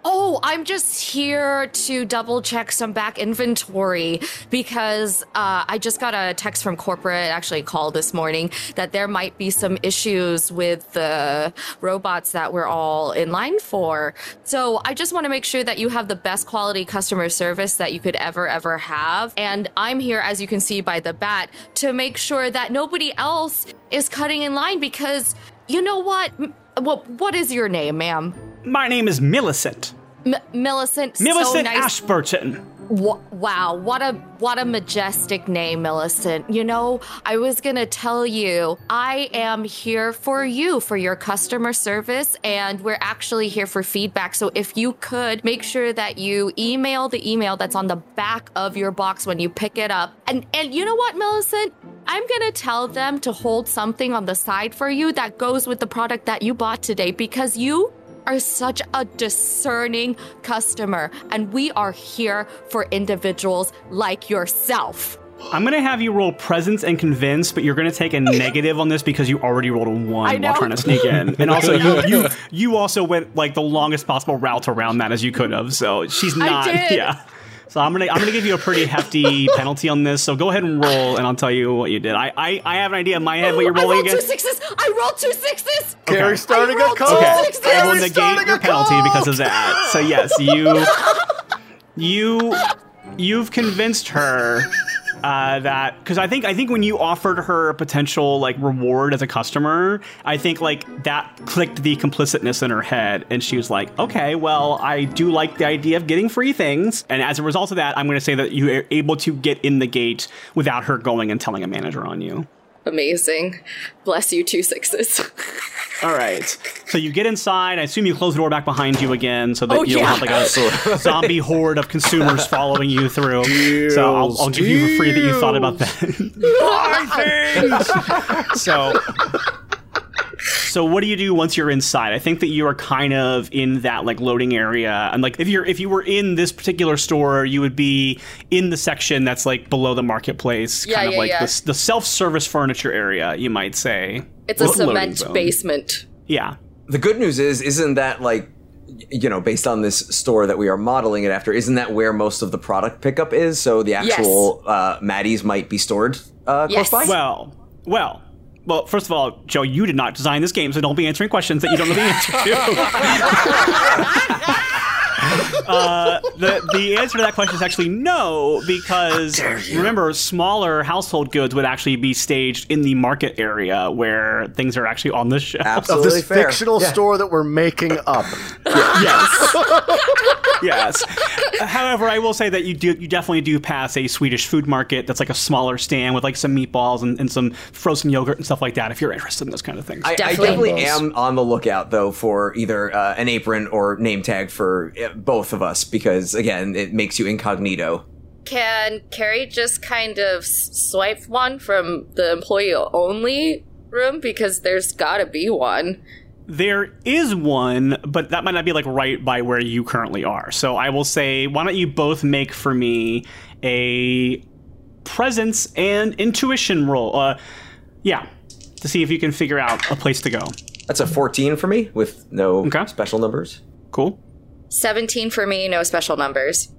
Oh, I'm just here to double check some back inventory because uh, I just got a text from corporate, actually call this morning, that there might be some issues with the robots that we're all in line for. So I just want to make sure that you have the best quality customer service that you could ever, ever have. And I'm here, as you can see by the bat, to make sure that nobody else is cutting in line because you know what? What, what is your name, ma'am? My name is Millicent. M- Millicent. so Millicent nice. Ashburton. Wow, what a what a majestic name, Millicent. You know, I was gonna tell you, I am here for you for your customer service, and we're actually here for feedback. So if you could make sure that you email the email that's on the back of your box when you pick it up, and and you know what, Millicent, I'm gonna tell them to hold something on the side for you that goes with the product that you bought today because you are such a discerning customer, and we are here for individuals like yourself. I'm gonna have you roll presence and convince, but you're gonna take a negative on this because you already rolled a one while trying to sneak in, and also you, you you also went like the longest possible route around that as you could have. So she's not, did. yeah. So I'm gonna I'm gonna give you a pretty hefty penalty on this. So go ahead and roll, and I'll tell you what you did. I I, I have an idea in my head what you're I rolling rolled two against. sixes. I rolled two sixes. Carrie's starting I a rolled cult. two Okay, sixes. I will Carrie's starting negate your penalty cult. because of that. So yes, you you you've convinced her uh, that because I think I think when you offered her a potential like reward as a customer, I think like that clicked the complicitness in her head, and she was like, "Okay, well, I do like the idea of getting free things." And as a result of that, I'm going to say that you are able to get in the gate without her going and telling a manager on you. Amazing. Bless you, two sixes. All right. So you get inside. I assume you close the door back behind you again, so that Oh, you don't yeah. have like a zombie horde of consumers following you through. so I'll, I'll give you for free that you thought about that. so. So what do you do once you're inside? I think that you are kind of in that like loading area, and like if you're if you were in this particular store, you would be in the section that's like below the marketplace, Yeah, kind of yeah, like yeah. the, the self service furniture area, you might say. It's a Lo- cement basement. Yeah. The good news is, isn't that like, you know, based on this store that we are modeling it after, isn't that where most of the product pickup is? So the actual uh, Maddies might be stored uh, Yes. close by? Well, well, well. First of all, Joe, you did not design this game, so don't be answering questions that you don't know the answer to. uh, the the answer to that question is actually no, because remember, smaller household goods would actually be staged in the market area where things are actually on the shelf. Of this fair. fictional Yeah. store that we're making up. yes. yes. However, I will say that you do you definitely do pass a Swedish food market that's like a smaller stand with like some meatballs and, and some frozen yogurt and stuff like that. If you're interested in those kind of things. I, I Definitely. definitely am on the lookout though for either uh, an apron or name tag for uh, both of us because again it makes you incognito. Can Carrie just kind of s- swipe one from the employee only room because there's got to be one. There is one, but that might not be like right by where you currently are. So I will say, why don't you both make for me a presence and intuition roll? Uh, yeah, to see if you can figure out a place to go. That's a 14 for me with no Okay. special numbers. Cool. 17 for me, no special numbers.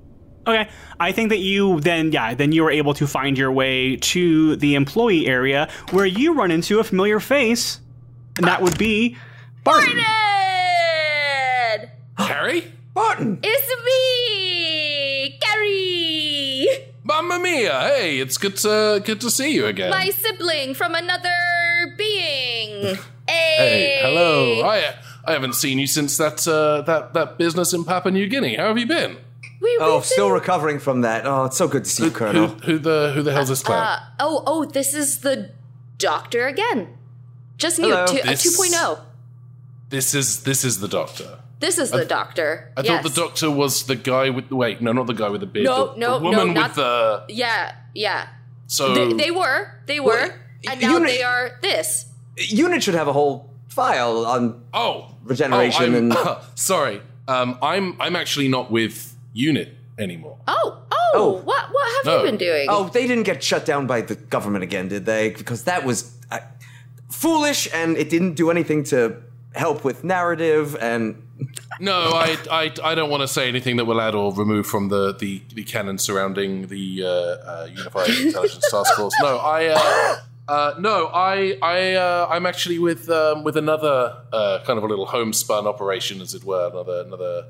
Okay, I think that you then, yeah, then you were able to find your way to the employee area where you run into a familiar face, and that would be Barton. Ed! Harry? Barton! It's me! Carrie! Mamma mia! Hey, it's good to good to see you again. My sibling from another being! Hey! Hey, hello. I I haven't seen you since that uh, that that business in Papua New Guinea. How have you been? We, Oh, we've still been- recovering from that. Oh, it's so good to see you, Colonel. who the who the hell's this clown? Uh, oh, oh, this is the doctor again. Just new, Hello. two, a This- 2.0. this is this is the doctor. This is the doctor. I yes. thought the doctor was the guy with wait, no, not the guy with the beard. No, the, no, the woman no, not- with the Yeah, yeah. so They, they were, they were, Well, and now you kn- they are this. UNIT should have a whole file on. oh Regeneration oh, I'm- and- sorry. Um, I'm I'm actually not with UNIT anymore. Oh, oh, Oh. what, what have No. you been doing? Oh, they didn't get shut down by the government again, did they? Because that was uh, foolish and it didn't do anything to help with narrative and. No, I, I, I don't want to say anything that will add or remove from the, the, the canon surrounding the uh, uh, Unified Intelligence Task Force. No, I uh, no, I I uh, I'm actually with um, with another uh, kind of a little homespun operation, as it were, another another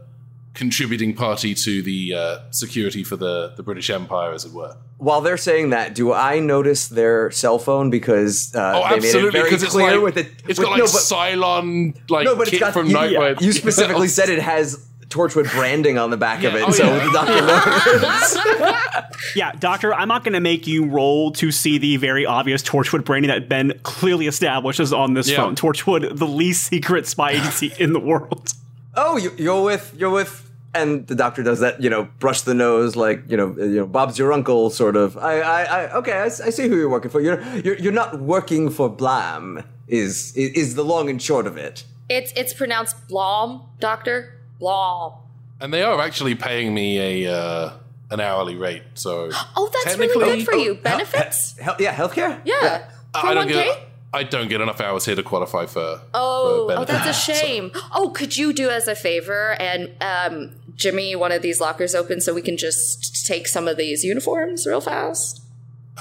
contributing party to the uh, security for the, the British Empire, as it were. While they're saying that, do I notice their cell phone because uh, Oh, they made it absolutely, very because it's clear like with it? it's with- got like no, but, Cylon like no, but it's got from you, Nightwave. you specifically said it has Torchwood branding on the back of it, oh, so yeah. the doctor knows. Yeah, Doctor, I'm not going to make you roll to see the very obvious Torchwood branding that Ben clearly establishes on this Yeah. phone. Torchwood, the least secret spy agency in the world. oh, you, you're with you're with, and the doctor does that, you know, brush the nose, like you know, you know, Bob's your uncle, sort of. I, I, I okay, I see who you're working for. You're, you're, you're not working for Blam. Is, is is the long and short of it? It's it's pronounced Blom, doctor. Blom. and they are actually paying me a uh, an hourly rate. So Oh, that's really good for you. Benefits? Hel- yeah, healthcare. yeah. I don't 401k? get I don't get enough hours here to qualify for. Oh, for oh, that's a benefits. shame. Oh, could you do us a favor and um, Jimmy one of these lockers open so we can just take some of these uniforms real fast?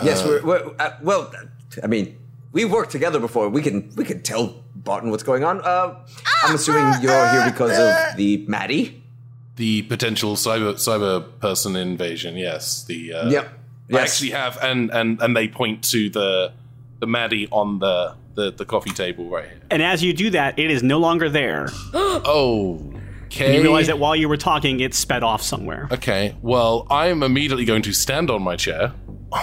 Yes, we're, we're uh, well. I mean, we worked together before. We can we can tell Barton what's going on. Uh, I'm assuming you're here because of the Maddie. the potential cyber cyber person invasion. Yes, the uh, Yep. I Yes. actually have, and and and they point to the the Maddie on the the, the coffee table right here. And as you do that, it is no longer there. Oh, okay. You realize that while you were talking, it sped off somewhere. Okay, well, I'm immediately going to stand on my chair.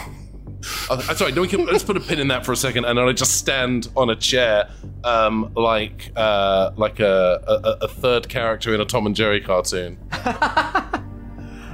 Uh, sorry, no, we can, let's put a pin in that for a second, and then I just stand on a chair, um, like uh, like a, a a third character in a Tom and Jerry cartoon.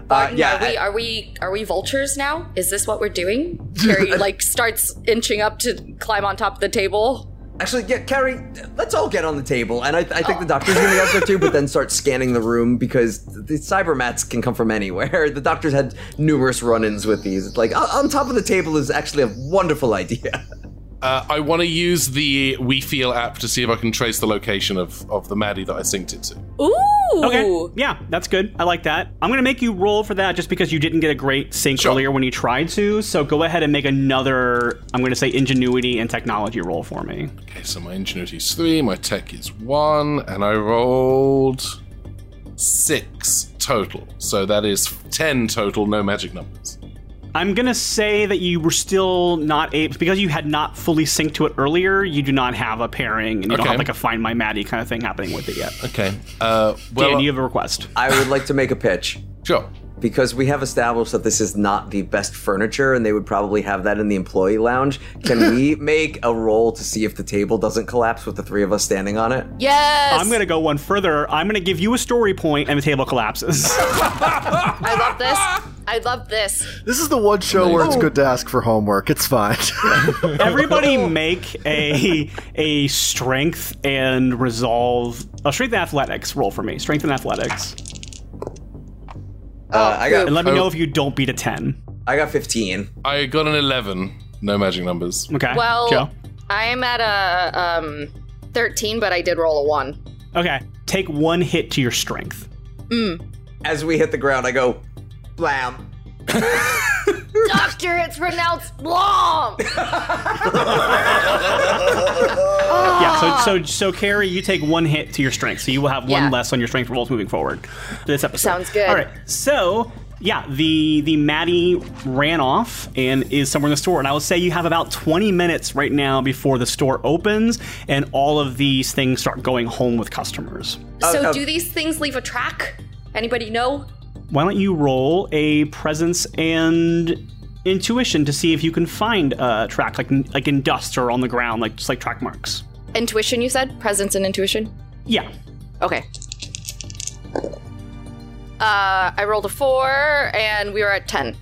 Barton, yeah, are we I- are we are we vultures now? Is this what we're doing? Carrie like starts inching up to climb on top of the table. Actually, yeah, Carrie, let's all get on the table. And I, I think the doctor's gonna get up there too, but then start scanning the room because the cybermats can come from anywhere. The doctor's had numerous run ins with these. It's like, on top of the table is actually a wonderful idea. Uh, I want to use the We Feel app to see if I can trace the location of, of the Maddie that I synced it to. Ooh. Okay. Yeah, that's good. I like that. I'm going to make you roll for that just because you didn't get a great sync Sure. earlier when you tried to. So go ahead and make another, I'm going to say ingenuity and technology roll for me. Okay, so my ingenuity is three, my tech is one, and I rolled six total. So that is ten total, no magic numbers. I'm going to say that you were still not able, because you had not fully synced to it earlier, you do not have a pairing and you don't have like a Find My Maddie kind of thing happening with it yet. Okay. Uh, well, Dan, you have a request. I would like to make a pitch. sure. Because we have established that this is not the best furniture and they would probably have that in the employee lounge, can we make a roll to see if the table doesn't collapse with the three of us standing on it? Yes. I'm going to go one further. I'm going to give you a story point and the table collapses. I love this. I love this. This is the one show oh where it's good to ask for homework. It's fine. Everybody make a a strength and resolve a strength and athletics roll for me. Strength and athletics. Uh, I got And let me Oh. know if you don't beat a 10. I got 15. I got an 11, no magic numbers. Okay. Well, Joe. I am at a um 13, but I did roll a one. Okay. Take one hit to your strength. As we hit the ground, I go, blam. Doctor, it's pronounced long. Yeah, so so so Carrie, you take one hit to your strength, so you will have one Yeah. less on your strength rolls moving forward. This episode. Sounds good. All right. So yeah, the the Maddie ran off and is somewhere in the store, and I will say you have about 20 minutes right now before the store opens and all of these things start going home with customers. so uh, do these things leave a track? Anybody know? Why don't you roll a presence and intuition to see if you can find a track like like in dust or on the ground, like just like track marks. Intuition, you said? Presence and intuition? Yeah. Okay. Uh, I rolled a four, and we were at 10.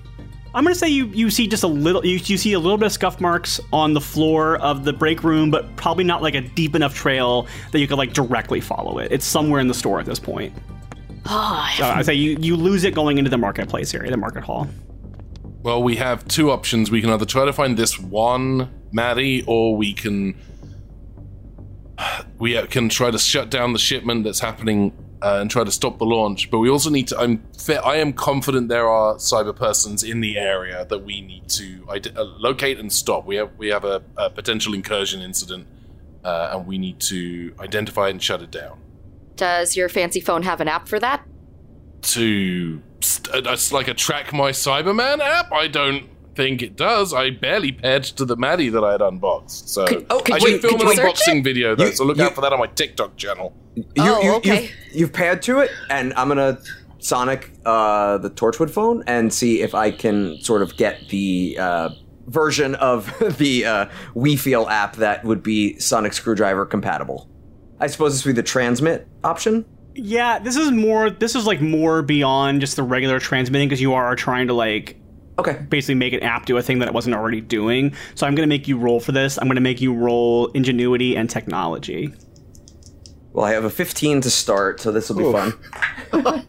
I'm gonna say you you see just a little you, you see a little bit of scuff marks on the floor of the break room, but probably not like a deep enough trail that you could like directly follow it. It's somewhere in the store at this point. Oh, So I say you you lose it going into the marketplace area, the market hall. Well, we have two options. We can either try to find this one Maddie, or we can we can try to shut down the shipment that's happening uh, and try to stop the launch. But we also need to. I'm fa- I am confident there are cyber persons in the area that we need to ide- uh, locate and stop. We have we have a, a potential incursion incident, uh, and we need to identify and shut it down. Does your fancy phone have an app for that? To st- uh, it's like a track my cyberman app i don't think it does i barely paired to the maddie that i had unboxed so oh, i could should you- film could an unboxing it? video though You- so look you- out for that on my tiktok channel You, Oh, you, okay. You've, you've paired to it, and I'm gonna Sonic uh, the Torchwood phone and see if I can sort of get the uh, version of the uh, We Feel app that would be Sonic Screwdriver compatible. I suppose this would be the transmit option. Yeah, this is more this is like more beyond just the regular transmitting because you are trying to like Okay. basically make an app do a thing that it wasn't already doing. So I'm gonna make you roll for this. I'm gonna make you roll ingenuity and technology. Well, I have a 15 to start, so this will be fun.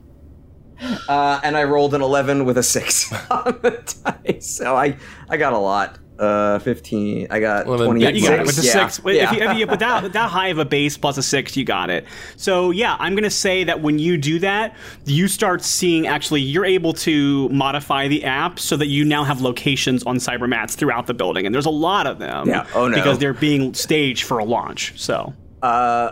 uh, and I rolled an 11 with a 6 on the dice. So I, I got a lot. Uh, 15. I got Well, then 28. yeah, You got it with the Yeah, six. With, yeah. if you, if you, with, that, with that high of a base plus a six, you got it. So yeah, I'm gonna say that when you do that, you start seeing actually you're able to modify the app so that you now have locations on cybermats throughout the building, and there's a lot of them. Yeah. Oh, no. Because they're being staged for a launch. So Uh,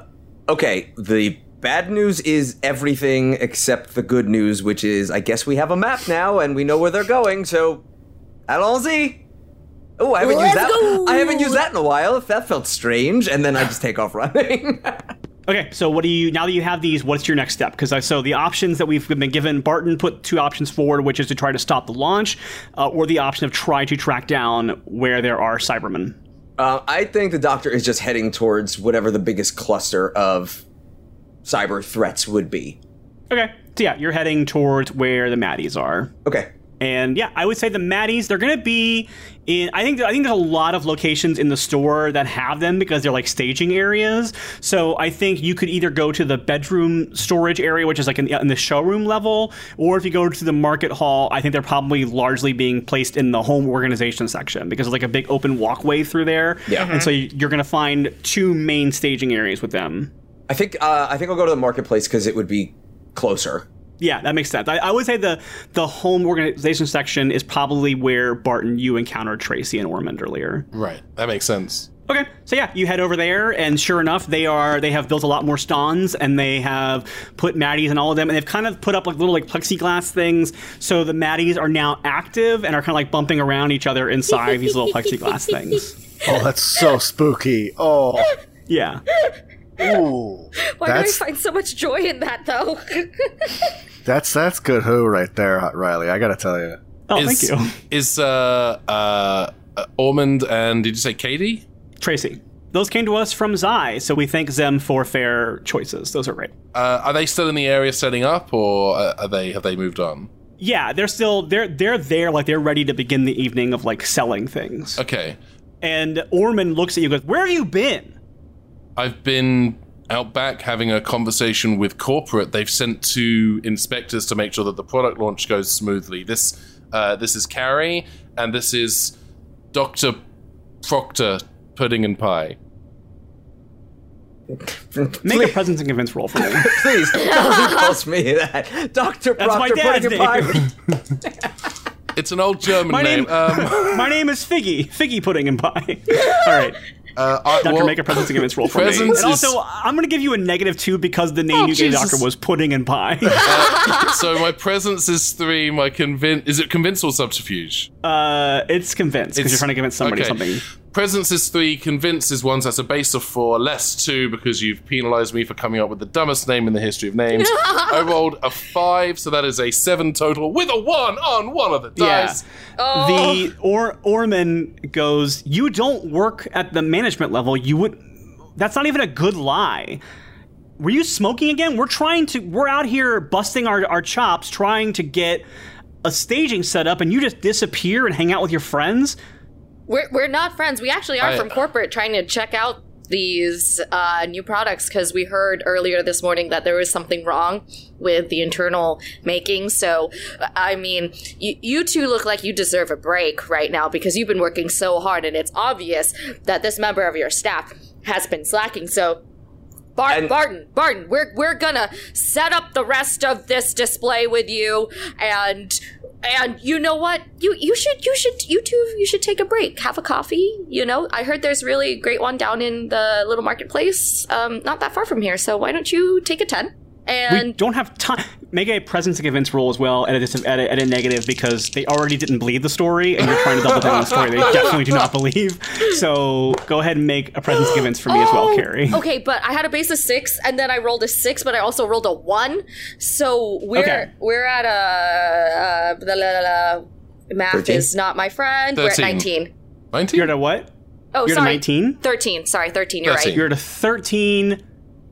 okay, the bad news is everything except the good news, which is I guess we have a map now and we know where they're going. So, allons-y. Oh, I haven't used Let's that. go. I haven't used that in a while. If that felt strange, and then I just take off running. Okay, so what do you now that you have these? What's your next step? Because so the options that we've been given, Barton put two options forward, which is to try to stop the launch, uh, or the option of try to track down where there are Cybermen. uh, I think the doctor is just heading towards whatever the biggest cluster of cyber threats would be. Okay, so yeah, you're heading towards where the Maddies are. Okay. And yeah, I would say the Maddies, they're going to be in I think I think there's a lot of locations in the store that have them because they're like staging areas. So I think you could either go to the bedroom storage area which is like in the, in the showroom level or if you go to the market hall, I think they're probably largely being placed in the home organization section because it's like a big open walkway through there. Yeah. And so you're going to find two main staging areas with them. I think uh, I think I'll go to the marketplace because it would be closer. Yeah, that makes sense. I, I, would say the the home organization section is probably where Barton you encountered Tracy and Ormond earlier. Right, that makes sense. Okay, so yeah, you head over there, and sure enough, they are they have built a lot more stands, and they have put Maddies and all of them, and they've kind of put up like little like plexiglass things, so the Maddies are now active and are kind of like bumping around each other inside these little plexiglass things. Oh, that's so spooky. Oh, Yeah. ooh, Why do I find so much joy in that, though? that's that's good. Who right there, Riley? I gotta tell you. Oh, is, thank you, Is uh, uh, uh, Ormond and did you say Katie? Tracy. Those came to us from Zai, so we thank them for fair choices. Those are right. Uh, are they still in the area setting up, or uh, are they have they moved on? Yeah, they're still they're they're there like they're ready to begin the evening of like selling things. Okay, And Ormond looks at you and goes, Where have you been? I've been out back having a conversation with corporate. They've sent two inspectors to make sure that the product launch goes smoothly. This uh, this is Carrie, and this is Doctor Proctor Pudding and Pie. Make a presence and convince roll for me. Please, don't call me that, Doctor That's my Proctor. dad's Pudding and name. Uh, It's an old German My name. name- Um, My name is Figgy. Figgy pudding and pie. All right. Uh, I, Doctor, well, make a presence and convince roll for me. And presence is- also, I'm going to give you a negative two because the name Oh, you gave Jesus. doctor was pudding and pie. so my presence is three. My convince is it convince or subterfuge? uh, it's convince because you're trying to convince somebody okay. something. Presence is three, convince is one, so that's a base of four, less two because you've penalized me for coming up with the dumbest name in the history of names. I rolled a five, so that is a seven total with a one on one of the dice. Yeah. dice. Oh. The or Ormond goes, "You don't work at the management level. You would. That's not even a good lie. Were you smoking again? We're trying to. We're out here busting our our chops, trying to get a staging set up, and you just disappear and hang out with your friends. We're, we're not friends. We actually are I- from corporate trying to check out these uh, new products because we heard earlier this morning that there was something wrong with the internal making. So, I mean, you, you two look like you deserve a break right now because you've been working so hard, and it's obvious that this member of your staff has been slacking. So, Bart, And- Barton, Barton, we're we're gonna set up the rest of this display with you, and and you know what? You you should you should you two you should take a break, have a coffee. You know, I heard there's really great one down in the little marketplace, um, not that far from here. So why don't you take a ten? we don't have time. Make a presence and convince roll as well at a, at, a, at a negative because they already didn't believe the story, and you're trying to double down on the story they definitely do not believe. So go ahead and make a presence and convince for me as well, Oh, Carrie. Okay, but I had a base of six, and then I rolled a six, but I also rolled a one. So we're Okay. we're at a uh, blah, blah, blah, blah. math 13? is not my friend. We're at nineteen. Nineteen. You're at a what? Oh, You're at sorry, 19? Thirteen. Sorry, thirteen. You're 13. right. You're at a 13.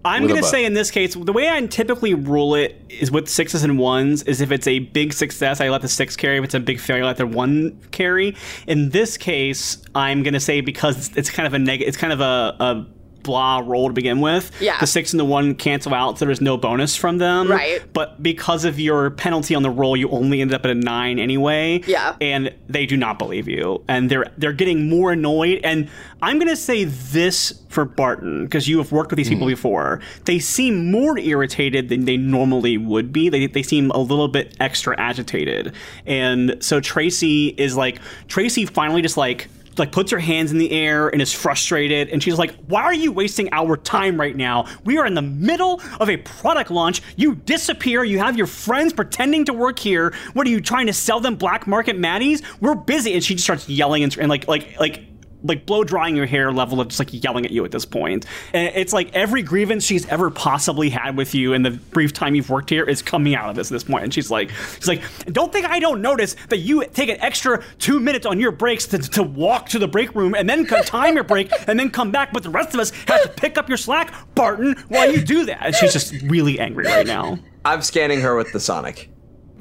I'm going to say in this case, the way I typically rule it is with sixes and ones is if it's a big success, I let the six carry. If it's a big failure, I let the one carry. In this case, I'm going to say because it's kind of a neg- it's kind of a, a blah roll to begin with. Yeah. The six and the one cancel out, so there's no bonus from them. Right. But because of your penalty on the roll, you only end up at a nine anyway. Yeah. And they do not believe you, and they're they're getting more annoyed. And I'm going to say this for Barton because you have worked with these people mm. before. They seem more irritated than they normally would be. They they seem a little bit extra agitated, and so Tracy is like Tracy finally just like like puts her hands in the air and is frustrated. And she's like why are you wasting our time right now? We are in the middle of a product launch. You disappear. You have your friends pretending to work here. What are you trying to sell them black market maddies? We're busy. And she just starts yelling and, and like like like like blow drying your hair level of just like yelling at you at this point. And it's like every grievance she's ever possibly had with you in the brief time you've worked here is coming out of this at this point. And she's like, she's like, don't think I don't notice that you take an extra two minutes on your breaks to, to walk to the break room and then time your break and then come back, but the rest of us have to pick up your slack, Barton, while you do that. And she's just really angry right now. I'm scanning her with the Sonic.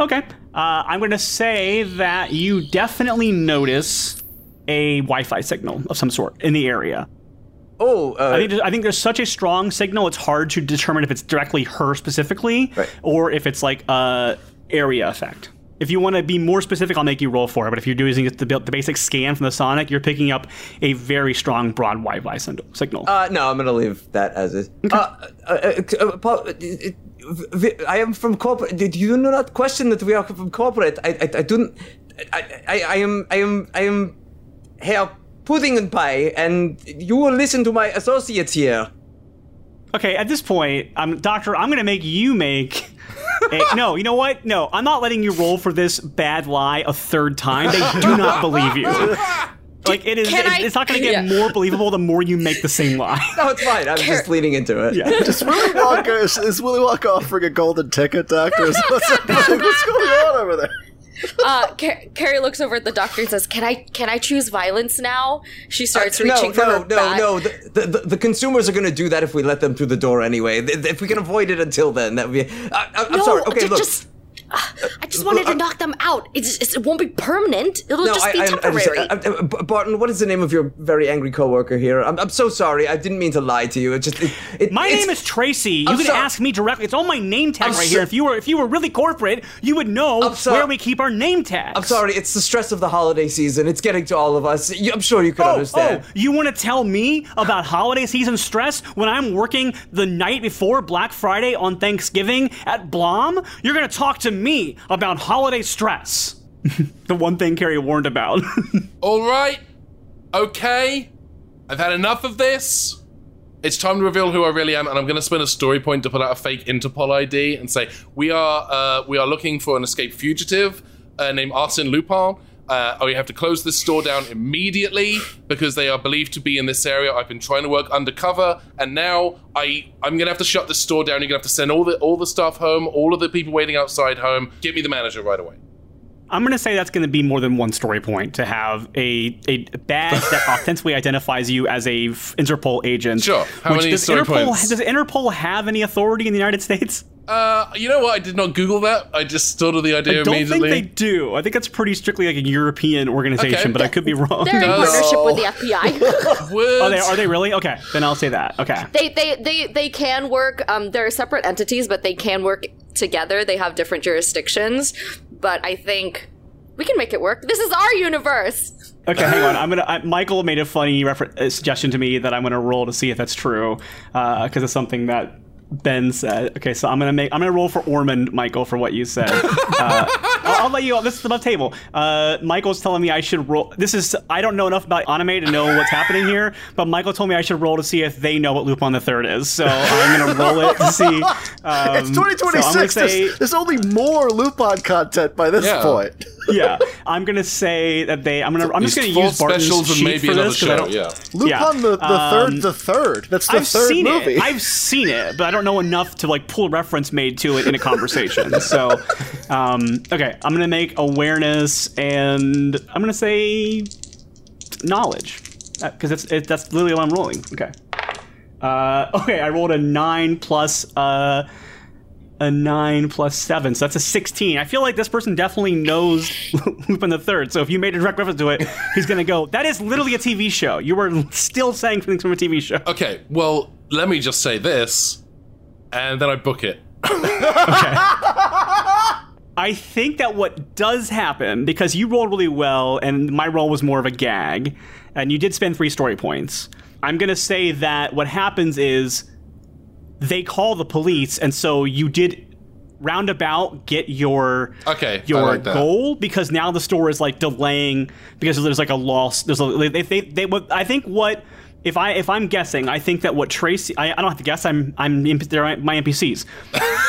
Okay. Uh, I'm going to say that you definitely notice a Wi-Fi signal of some sort in the area. Oh, uh, I think, I think there's such a strong signal, it's hard to determine if it's directly her specifically Right. or if it's like a area effect. If you want to be more specific, I'll make you roll for it. But if you're using the, the basic scan from the Sonic, you're picking up a very strong broad Wi-Fi signal. Uh, no, I'm gonna leave that as is. Uh, uh, uh, uh, Paul, uh, uh, I am from corporate. Did you not question that we are from corporate? I, I, I don't. I, I, I am, I am, I am Herr Pudding and Pie, and you will listen to my associates here. Okay, at this point, um, Doctor, I'm going to make you make. A, no, you know what? No, I'm not letting you roll for this bad lie a third time. They do not believe you. Like it is, it- I- it's not going to get Yeah. more believable the more you make the same lie. No, it's fine. I'm just leaning into it. Yeah. Is Willy Wonka is, is Willy Wonka offering a golden ticket, Doctor? What's, what's going on over there? Uh, Car- Carrie looks over at the doctor and says, "Can I can I choose violence now?" She starts Uh, no, reaching for no, her no, bat. no. The, the, the, consumers are going to do that if we let them through the door anyway. If we can avoid it until then, that would be. I, I'm No, sorry. Okay, ju- look. just. Uh, I just wanted to knock them out. It's, it's, it won't be permanent. It'll No, just be I, I, I temporary. understand. Uh, B- Barton, what is the name of your very angry coworker here? I'm, I'm so sorry. I didn't mean to lie to you. It just. It, it, My name is Tracy. You I'm can sorry. ask me directly. It's on my name tag I'm right so- here. If you were if you were really corporate, you would know I'm where we keep our name tags. I'm sorry. It's the stress of the holiday season. It's getting to all of us. You, I'm sure you can Oh, understand. oh, you want to tell me about holiday season stress when I'm working the night before Black Friday on Thanksgiving at Blom? You're going to talk to me about holiday stress. the one thing Carrie warned about. All right. Okay. I've had enough of this. It's time to reveal who I really am, and I'm going to spend a story point to put out a fake Interpol ID and say we are uh, we are looking for an escaped fugitive uh, named Arsene Lupin. Uh, we have to close this store down immediately because they are believed to be in this area. I've been trying to work undercover, and now I I'm gonna have to shut this store down. You're gonna have to send all the all the staff home, all of the people waiting outside home. Get me the manager right away. I'm going to say that's going to be more than one story point to have a, a badge that ostensibly identifies you as a Interpol agent. Sure. How Which- many does story Interpol, points? Does Interpol have any authority in the United States? Uh, you know what? I did not Google that. I just thought of the idea immediately. I don't immediately. think they do. I think that's pretty strictly like a European organization, Okay. but I could be wrong. They're in does- partnership with the FBI. Words. Are they, are they really? Okay, then I'll say that. Okay. they, they they they can work. Um, they're separate entities, but they can work together. They have different jurisdictions, but I think we can make it work. This is our universe. Okay, hang on. I'm gonna. I, Michael made a funny refer- uh, suggestion to me that I'm gonna roll to see if that's true, because it's something that Ben said. Okay, so I'm gonna make. I'm gonna roll for Ormond, Michael, for what you said. Uh, I'll, I'll let you. This is above table. Uh, Michael's telling me I should roll. This is. I don't know enough about anime to know what's happening here, but Michael told me I should roll to see if they know what Lupin the Third is. So I'm gonna roll it to see. Um, It's so 2026. say- there's, there's only more Lupin content by this Yeah. point. Yeah, I'm gonna say that they. I'm gonna. I'm just gonna use Barton's specials and sheet maybe for this. this 'cause I don't- Yeah. Lupin Yeah. the, the Um, third, the third. That's the I've third seen movie. it. I've seen it, but I don't know enough to like pull a reference made to it in a conversation. so, um, okay, I'm gonna make awareness, and I'm gonna say knowledge because it's it, that's literally what I'm rolling. Okay. Uh, okay, I rolled a nine plus uh, a nine plus seven, so that's a sixteen. I feel like this person definitely knows Lupin the Third. So if you made a direct reference to it, he's gonna go. That is literally a TV show. You were still saying things from a TV show. Okay. Well, let me just say this, and then I book it. I think that what does happen, because you rolled really well and my roll was more of a gag, and you did spend three story points, I'm going to say that what happens is they call the police, and so you did roundabout get your Okay, your like goal because now the store is like delaying because there's like a loss there's a they they, they what I think what if I if I'm guessing I think that what Tracy I, I don't have to guess I'm I'm they're my NPCs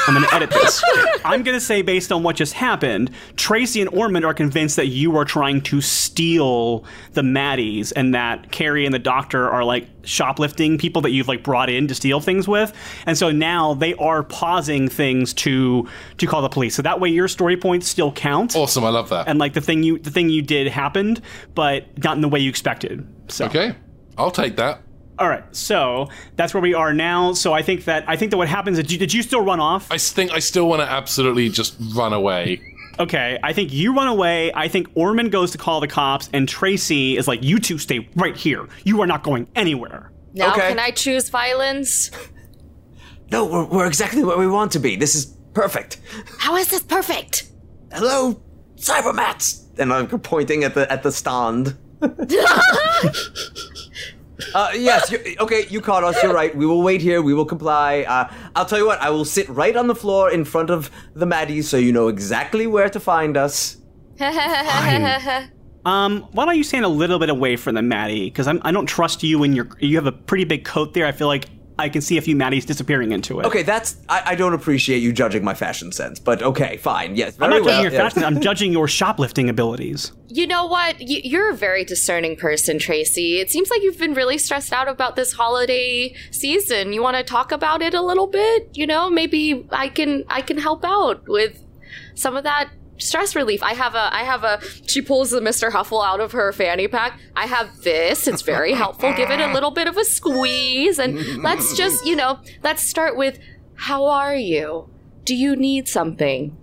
I'm gonna edit this I'm gonna say based on what just happened Tracy and Ormond are convinced that you are trying to steal the Maddies and that Carrie and the doctor are like shoplifting people that you've like brought in to steal things with and so now they are pausing things to to call the police so that way your story points still count Awesome. I love that. and like the thing you the thing you did happened but not in the way you expected so okay. I'll take that. all right so that's where we are now so i think that i think that what happens is you, did you still run off I think I still want to absolutely just run away. Okay, I think you run away. I think Ormond goes to call the cops, and Tracy is like, "You two stay right here. You are not going anywhere." Now, Okay. can I choose violence? No, we're, we're exactly where we want to be. This is perfect. How is this perfect? Hello, Cybermats. And I'm pointing at the at the stand. Uh, yes, okay, you caught us, you're right. We will wait here, we will comply. Uh, I'll tell you what, I will sit right on the floor in front of the Maddies so you know exactly where to find us. Um, why don't you stand a little bit away from the Maddie? Because I don't trust you, and your you have a pretty big coat there. I feel like I can see a few Maddies disappearing into it. Okay, that's. I, I don't appreciate you judging my fashion sense, but okay, fine, yes. I'm Very not well. judging your yeah. fashion. I'm judging your shoplifting abilities. You know what? You, you're a very discerning person, Tracy. It seems like you've been really stressed out about this holiday season. You want to talk about it a little bit? You know, maybe I can I can help out with some of that stress relief. I have a I have a she pulls the Mr. Huffle out of her fanny pack. I have this. It's very helpful. Give it a little bit of a squeeze and let's just, you know, let's start with how are you? Do you need something?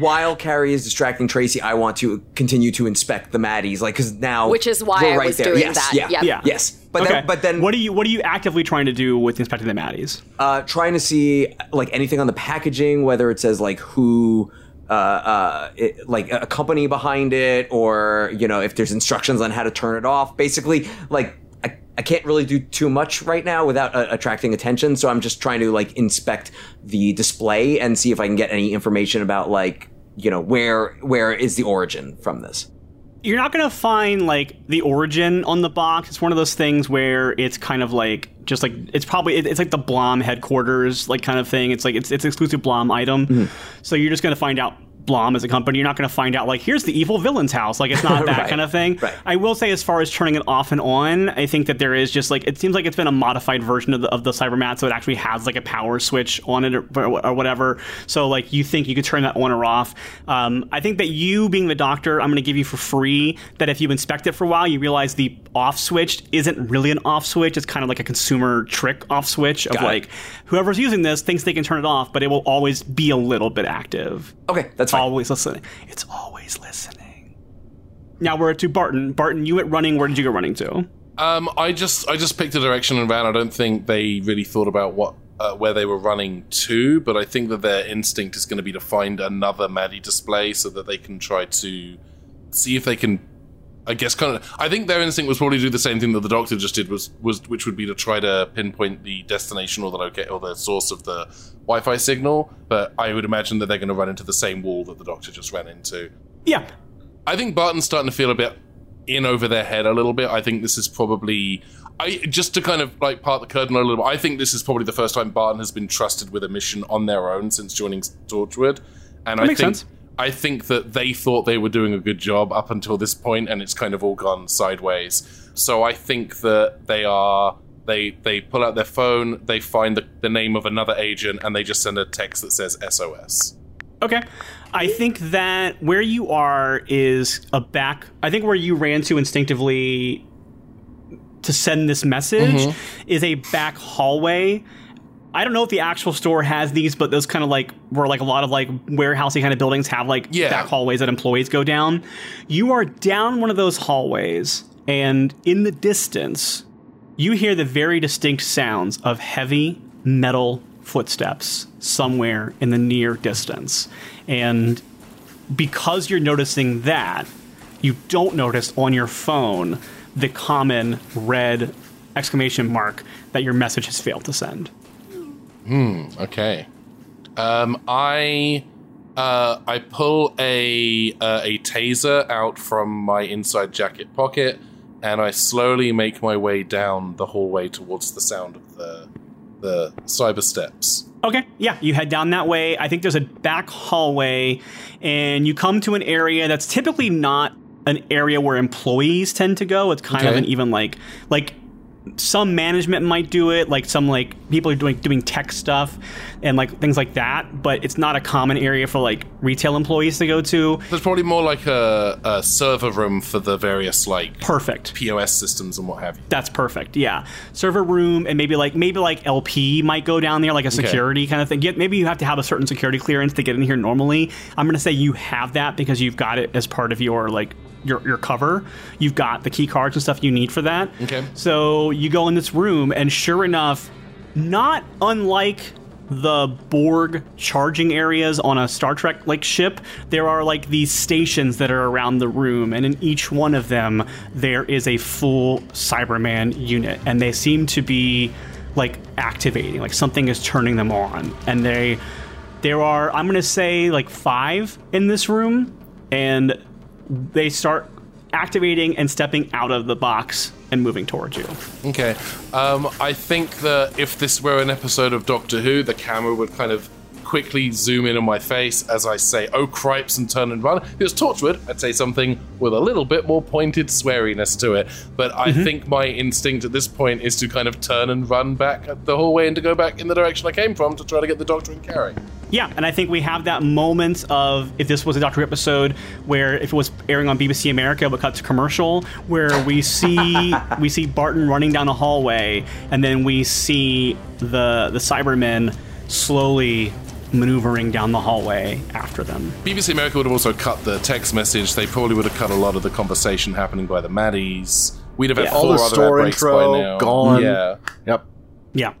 While Carrie is distracting Tracy, I want to continue to inspect the Maddies, like, because now. Which is why we're I was there. doing yes, that. Yeah, Yep. Yeah. Yes. But okay. then, but then what are you what are you actively trying to do with inspecting the Maddies? uh, trying to see like anything on the packaging, whether it says like who, uh, uh, it, like a company behind it, or you know if there's instructions on how to turn it off. Basically, like I, I can't really do too much right now without uh, attracting attention, so I'm just trying to like inspect the display and see if I can get any information about like you know where where is the origin from this. You're not gonna find like the origin on the box. It's one of those things where it's kind of like just like it's probably it- it's like the Blom headquarters like kind of thing. It's like it's it's exclusive Blom item. Mm-hmm. So you're just gonna find out Blom as a company. You're not gonna find out like here's the evil villain's house. Like it's not that Right. kind of thing. Right. I will say as far as turning it off and on, I think that there is just like it seems like it's been a modified version of the of the Cybermat, so it actually has like a power switch on it or, or whatever. So like you think you could turn that on or off. Um, I think that you being the doctor, I'm going to give you for free that if you inspect it for a while, you realize the off switch isn't really an off switch. It's kind of like a consumer trick off switch of Got it. like whoever's using this thinks they can turn it off, but it will always be a little bit active. Okay, that's fine. Always listening. It's always listening. Now we're to Barton. Barton, you went running. Where did you go running to? Um, I just I just picked a direction and ran. I don't think they really thought about what uh, where they were running to, but I think that their instinct is going to be to find another Maddie display so that they can try to see if they can. I guess kind of. I think their instinct was probably to do the same thing that the doctor just did, was was which would be to try to pinpoint the destination or the locate or the source of the Wi-Fi signal. But I would imagine that they're going to run into the same wall that the doctor just ran into. Yeah. I think Barton's starting to feel a bit in over their head a little bit. I think this is probably I just to kind of like part the curtain a little bit. I think this is probably the first time Barton has been trusted with a mission on their own since joining Torchwood, and I makes think sense. I think that they thought they were doing a good job up until this point, and it's kind of all gone sideways. So I think that they are. They, they pull out their phone, they find the, the name of another agent, and they just send a text that says SOS. Okay. I think that where you are is a back. I think where you ran to instinctively to send this message mm-hmm. is a back hallway. I don't know if the actual store has these, but those kind of like where like a lot of like warehousey kind of buildings have like Yeah. back hallways that employees go down. You are down one of those hallways, and in the distance, you hear the very distinct sounds of heavy metal footsteps somewhere in the near distance. And because you're noticing that, you don't notice on your phone the common red exclamation mark that your message has failed to send. Okay. Um, I uh, I pull a uh, a taser out from my inside jacket pocket, and I slowly make my way down the hallway towards the sound of the the cyber steps. Okay, yeah, you head down that way. I think there's a back hallway, and you come to an area that's typically not an area where employees tend to go. It's kind of an even like like some management might do it, like some like people are doing doing tech stuff and like things like that. But it's not a common area for like retail employees to go to. There's probably more like a, a server room for the various like Perfect. POS systems and what have you. That's perfect. Yeah, server room and maybe like maybe like LP might go down there, like a security kind of thing. Get, maybe you have to have a certain security clearance to get in here normally. I'm gonna say you have that because you've got it as part of your like your your cover. You've got the key cards and stuff you need for that. Okay. So you go in this room, and sure enough, not unlike the Borg charging areas on a Star Trek like ship, there are like these stations that are around the room, and in each one of them, there is a full Cyberman unit, and they seem to be like activating, like something is turning them on, and they. There are, I'm gonna say, like five in this room, and they start activating and stepping out of the box and moving towards you. Okay. Um, I think that if this were an episode of Doctor Who, the camera would kind of quickly zoom in on my face as I say, oh cripes, and turn and run. If it was Torchwood, I'd say something with a little bit more pointed sweariness to it. But I think my instinct at this point is to kind of turn and run back the hallway and to go back in the direction I came from to try to get the Doctor and Carrie. Yeah, and I think we have that moment of if this was a Doctor Who episode where if it was airing on BBC America but cut to commercial, where we see we see Barton running down the hallway, and then we see the the Cybermen slowly maneuvering down the hallway after them. BBC America would have also cut the text message. They probably would have cut a lot of the conversation happening by the Maddies. We'd have had Yeah. four All the other store intro by now. gone. Yeah. Yep. Yeah.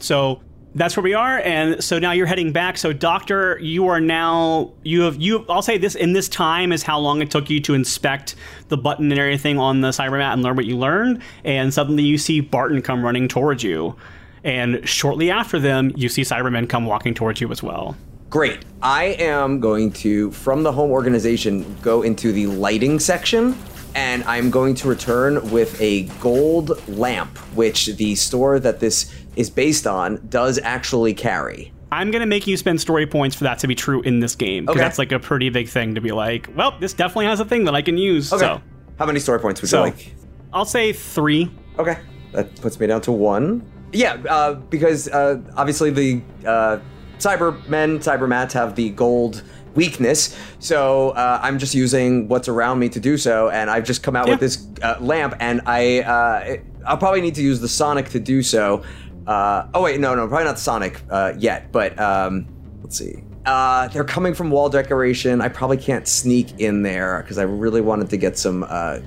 So that's where we are, and so now you're heading back. So, Doctor, you are now you have you. I'll say this in this time is how long it took you to inspect the button and everything on the Cybermat and learn what you learned. And suddenly you see Barton come running towards you, and shortly after them, you see Cybermen come walking towards you as well. Great. I am going to, from the home organization, go into the lighting section, and I'm going to return with a gold lamp, which the store that this is based on does actually carry. I'm gonna make you spend story points for that to be true in this game because Okay. that's like a pretty big thing to be like. Well, this definitely has a thing that I can use. So How many story points would So- you like? I'll say three. Okay, that puts me down to one. Yeah, uh, because uh, obviously the uh, Cybermen, Cybermats have the gold weakness, so uh, I'm just using what's around me to do so, and I've just come out Yeah. with this uh, lamp, and I uh, I'll probably need to use the Sonic to do so. Uh, oh wait, no, no, probably not Sonic uh, yet, but um, let's see. Uh, they're coming from wall decoration. I probably can't sneak in there because I really wanted to get some uh,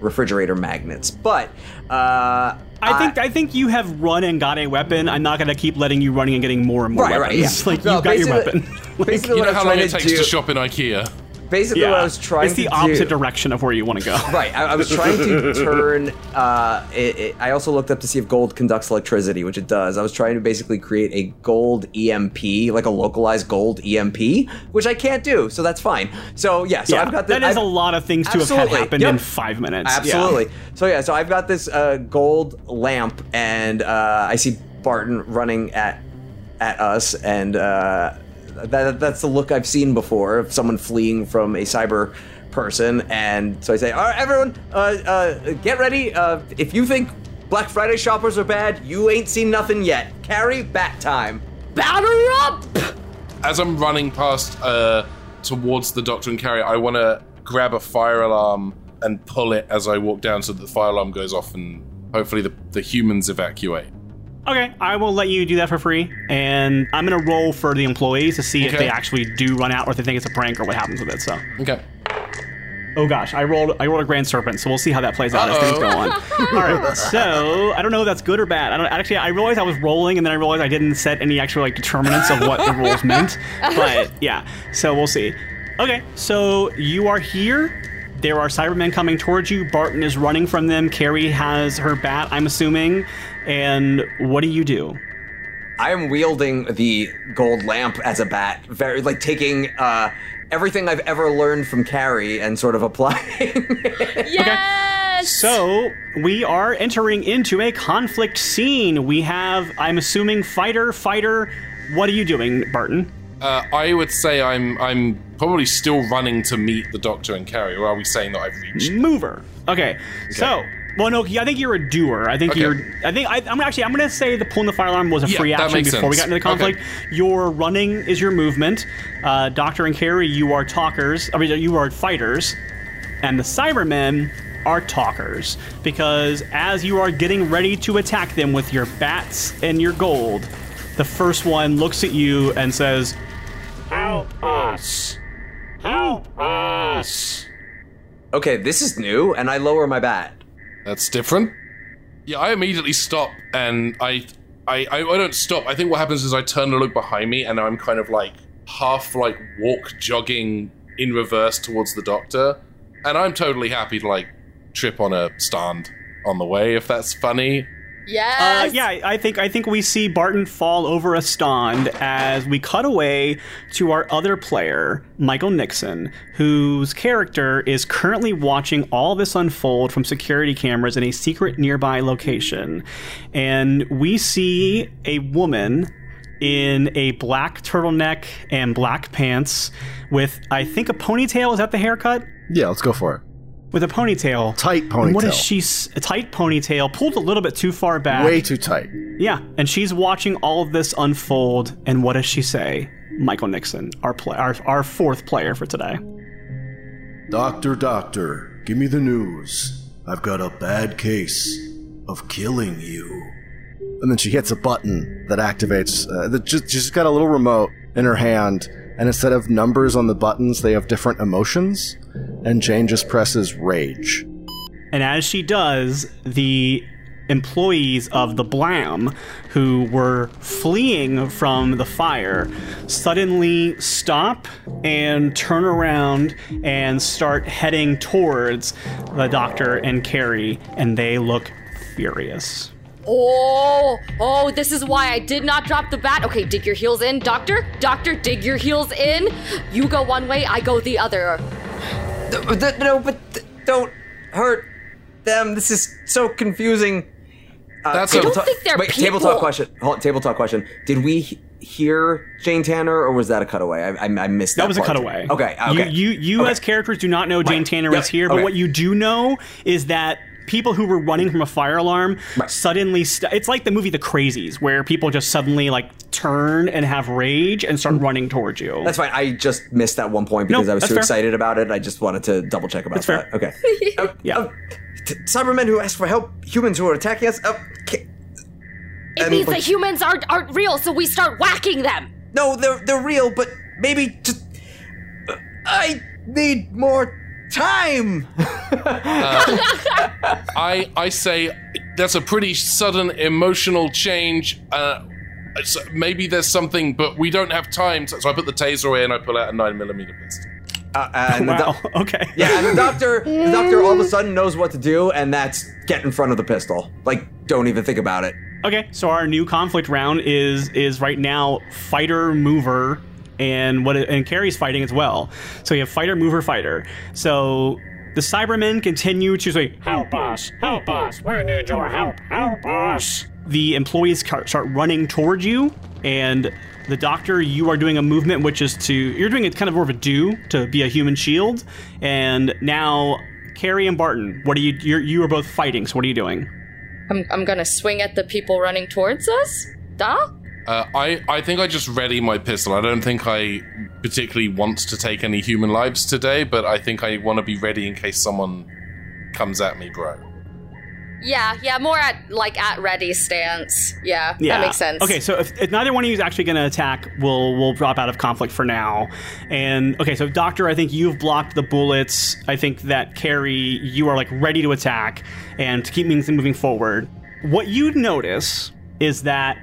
refrigerator magnets. But uh, I think I think you have run and got a weapon. I'm not gonna keep letting you running and getting more and more Right, right, weapons. yeah. Like No, you've got your weapon. basically You know how long it takes do. to shop in IKEA? Basically, what I was trying to it's the opposite do. direction of where you want to go. Right, I, I was trying to turn. Uh, it, it, I also looked up to see if gold conducts electricity, which it does. I was trying to basically create a gold EMP, like a localized gold EMP, which I can't do, so that's fine. So yeah, so Yeah, I've got the, that is I've- a lot of things to have had happen yep. in five minutes. Yeah. Absolutely. So yeah, so I've got this uh, gold lamp, and uh, I see Barton running at at us, and uh, that that's the look I've seen before of someone fleeing from a cyber person. And so I say, "All right, everyone, uh, uh, get ready. Uh, if you think Black Friday shoppers are bad, you ain't seen nothing yet. Carry back time." Batter up! As I'm running past uh, towards the Doctor and Carrie, I want to grab a fire alarm and pull it as I walk down so that the fire alarm goes off and hopefully the, the humans evacuate. Okay, I will let you do that for free, and I'm gonna roll for the employees to see if they actually do run out or if they think it's a prank or what happens with it. So, Okay. oh gosh, I rolled I rolled a grand serpent, so we'll see how that plays out as things go on. All right, so I don't know if that's good or bad. I don't actually. I realized I was rolling, and then I realized I didn't set any actual like determinants of what the rules meant. But yeah, so we'll see. Okay, so you are here. There are Cybermen coming towards you. Barton is running from them. Carrie has her bat, I'm assuming. And what do you do? I am wielding the gold lamp as a bat, very like taking uh, everything I've ever learned from Carrie and sort of applying. Yes! So we are entering into a conflict scene. We have, I'm assuming, fighter, fighter. What are you doing, Barton? Uh, I would say I'm I'm probably still running to meet the Doctor and Carrie, or are we saying that I've reached? Mover. Okay. So Well, no, I think you're a doer. I think Okay. you're. I think I, I'm actually. I'm going to say the pulling the fire alarm was a Yeah, free action makes before we got into the conflict. Your running is your movement. Uh, Doctor and Carrie, you are talkers. I mean, you are fighters, and the Cybermen are talkers because as you are getting ready to attack them with your bats and your gold, the first one looks at you and says, "Help us! Help us!" Okay, this is new, and I lower my bat. That's different. Yeah, I immediately stop and I, I, I, I don't stop. I think what happens is I turn to look behind me and I'm kind of like half like walk jogging in reverse towards the doctor, and I'm totally happy to like trip on a stand on the way if that's funny. Yes. Uh, yeah, I think I think we see Barton fall over a stand as we cut away to our other player, Michael Nixon, whose character is currently watching all this unfold from security cameras in a secret nearby location, and we see a woman in a black turtleneck and black pants with I think a ponytail. Is that the haircut? Yeah, let's go for it. With a ponytail. Tight And what is ponytail. she? s- A tight ponytail, pulled a little bit too far back. Way too tight. Yeah, and she's watching all of this unfold, and what does she say? Michael Nixon, our play, our, our fourth player for today. Doctor, doctor, give me the news. I've got a bad case of killing you. And then she hits a button that activates. Uh, the, just, she's got a little remote in her hand, and instead of numbers on the buttons, they have different emotions. And Jane just presses rage. And as she does, the employees of the Blam, who were fleeing from the fire, suddenly stop and turn around and start heading towards the doctor and Carrie, and they look furious. Oh, oh, this is why I did not drop the bat. Okay, dig your heels in, doctor. Doctor, dig your heels in. You go one way, I go the other. Th- th- No, but don't hurt them. This is so confusing. Uh, That's table a- I don't talk- think they're wait, people. table talk question. Hold table talk question. Did we hear Jane Tanner, or was that a cutaway? I, I, I missed that. That was a cutaway. Okay, okay. You, you, you Okay. as characters do not know Jane Right. Tanner Yep. is here, but Okay. what you do know is that people who were running from a fire alarm Right. suddenly. St- it's like the movie The Crazies, where people just suddenly like turn and have rage and start running towards you. That's fine. I just missed that one point because No, I was too fair. excited about it. I just wanted to double check about That's fair. that. Okay. Uh, Yeah. uh, t- Cybermen who ask for help, humans who are attacking us. Uh, ca- It And, means like- that humans aren't aren't real, so we start whacking them. no, they're they're real, but maybe just. uh, I need more time. I I say that's a pretty sudden emotional change. Uh, so maybe there's something, but we don't have time. So, so I put the taser away and I pull out a nine millimeter pistol. Uh, and the wow. doc- okay. yeah, and the doctor, the doctor all of a sudden knows what to do, and that's get in front of the pistol. Like, don't even think about it. Okay, so our new conflict round is is right now fighter mover and what and Carrie's fighting as well. So you have fighter mover fighter. So the Cybermen continue to say help us, help us, we need your help, help us. The employees start running towards you and the doctor, you are doing a movement which is to you're doing it kind of more of a do to be a human shield, and now Carrie and Barton, what are you? You're, you are both fighting. So what are you doing? I'm I'm gonna swing at the people running towards us. Duh. Uh, I I think I just ready my pistol. I don't think I particularly want to take any human lives today, but I think I want to be ready in case someone comes at me, bro. Yeah, yeah, more at like at ready stance. Yeah, that makes sense. Okay, so if, if neither one of you is actually going to attack, we'll we'll drop out of conflict for now. And okay, so Doctor, I think you've blocked the bullets. I think that Carrie, you are like ready to attack and to keep things moving forward. What you'd notice is that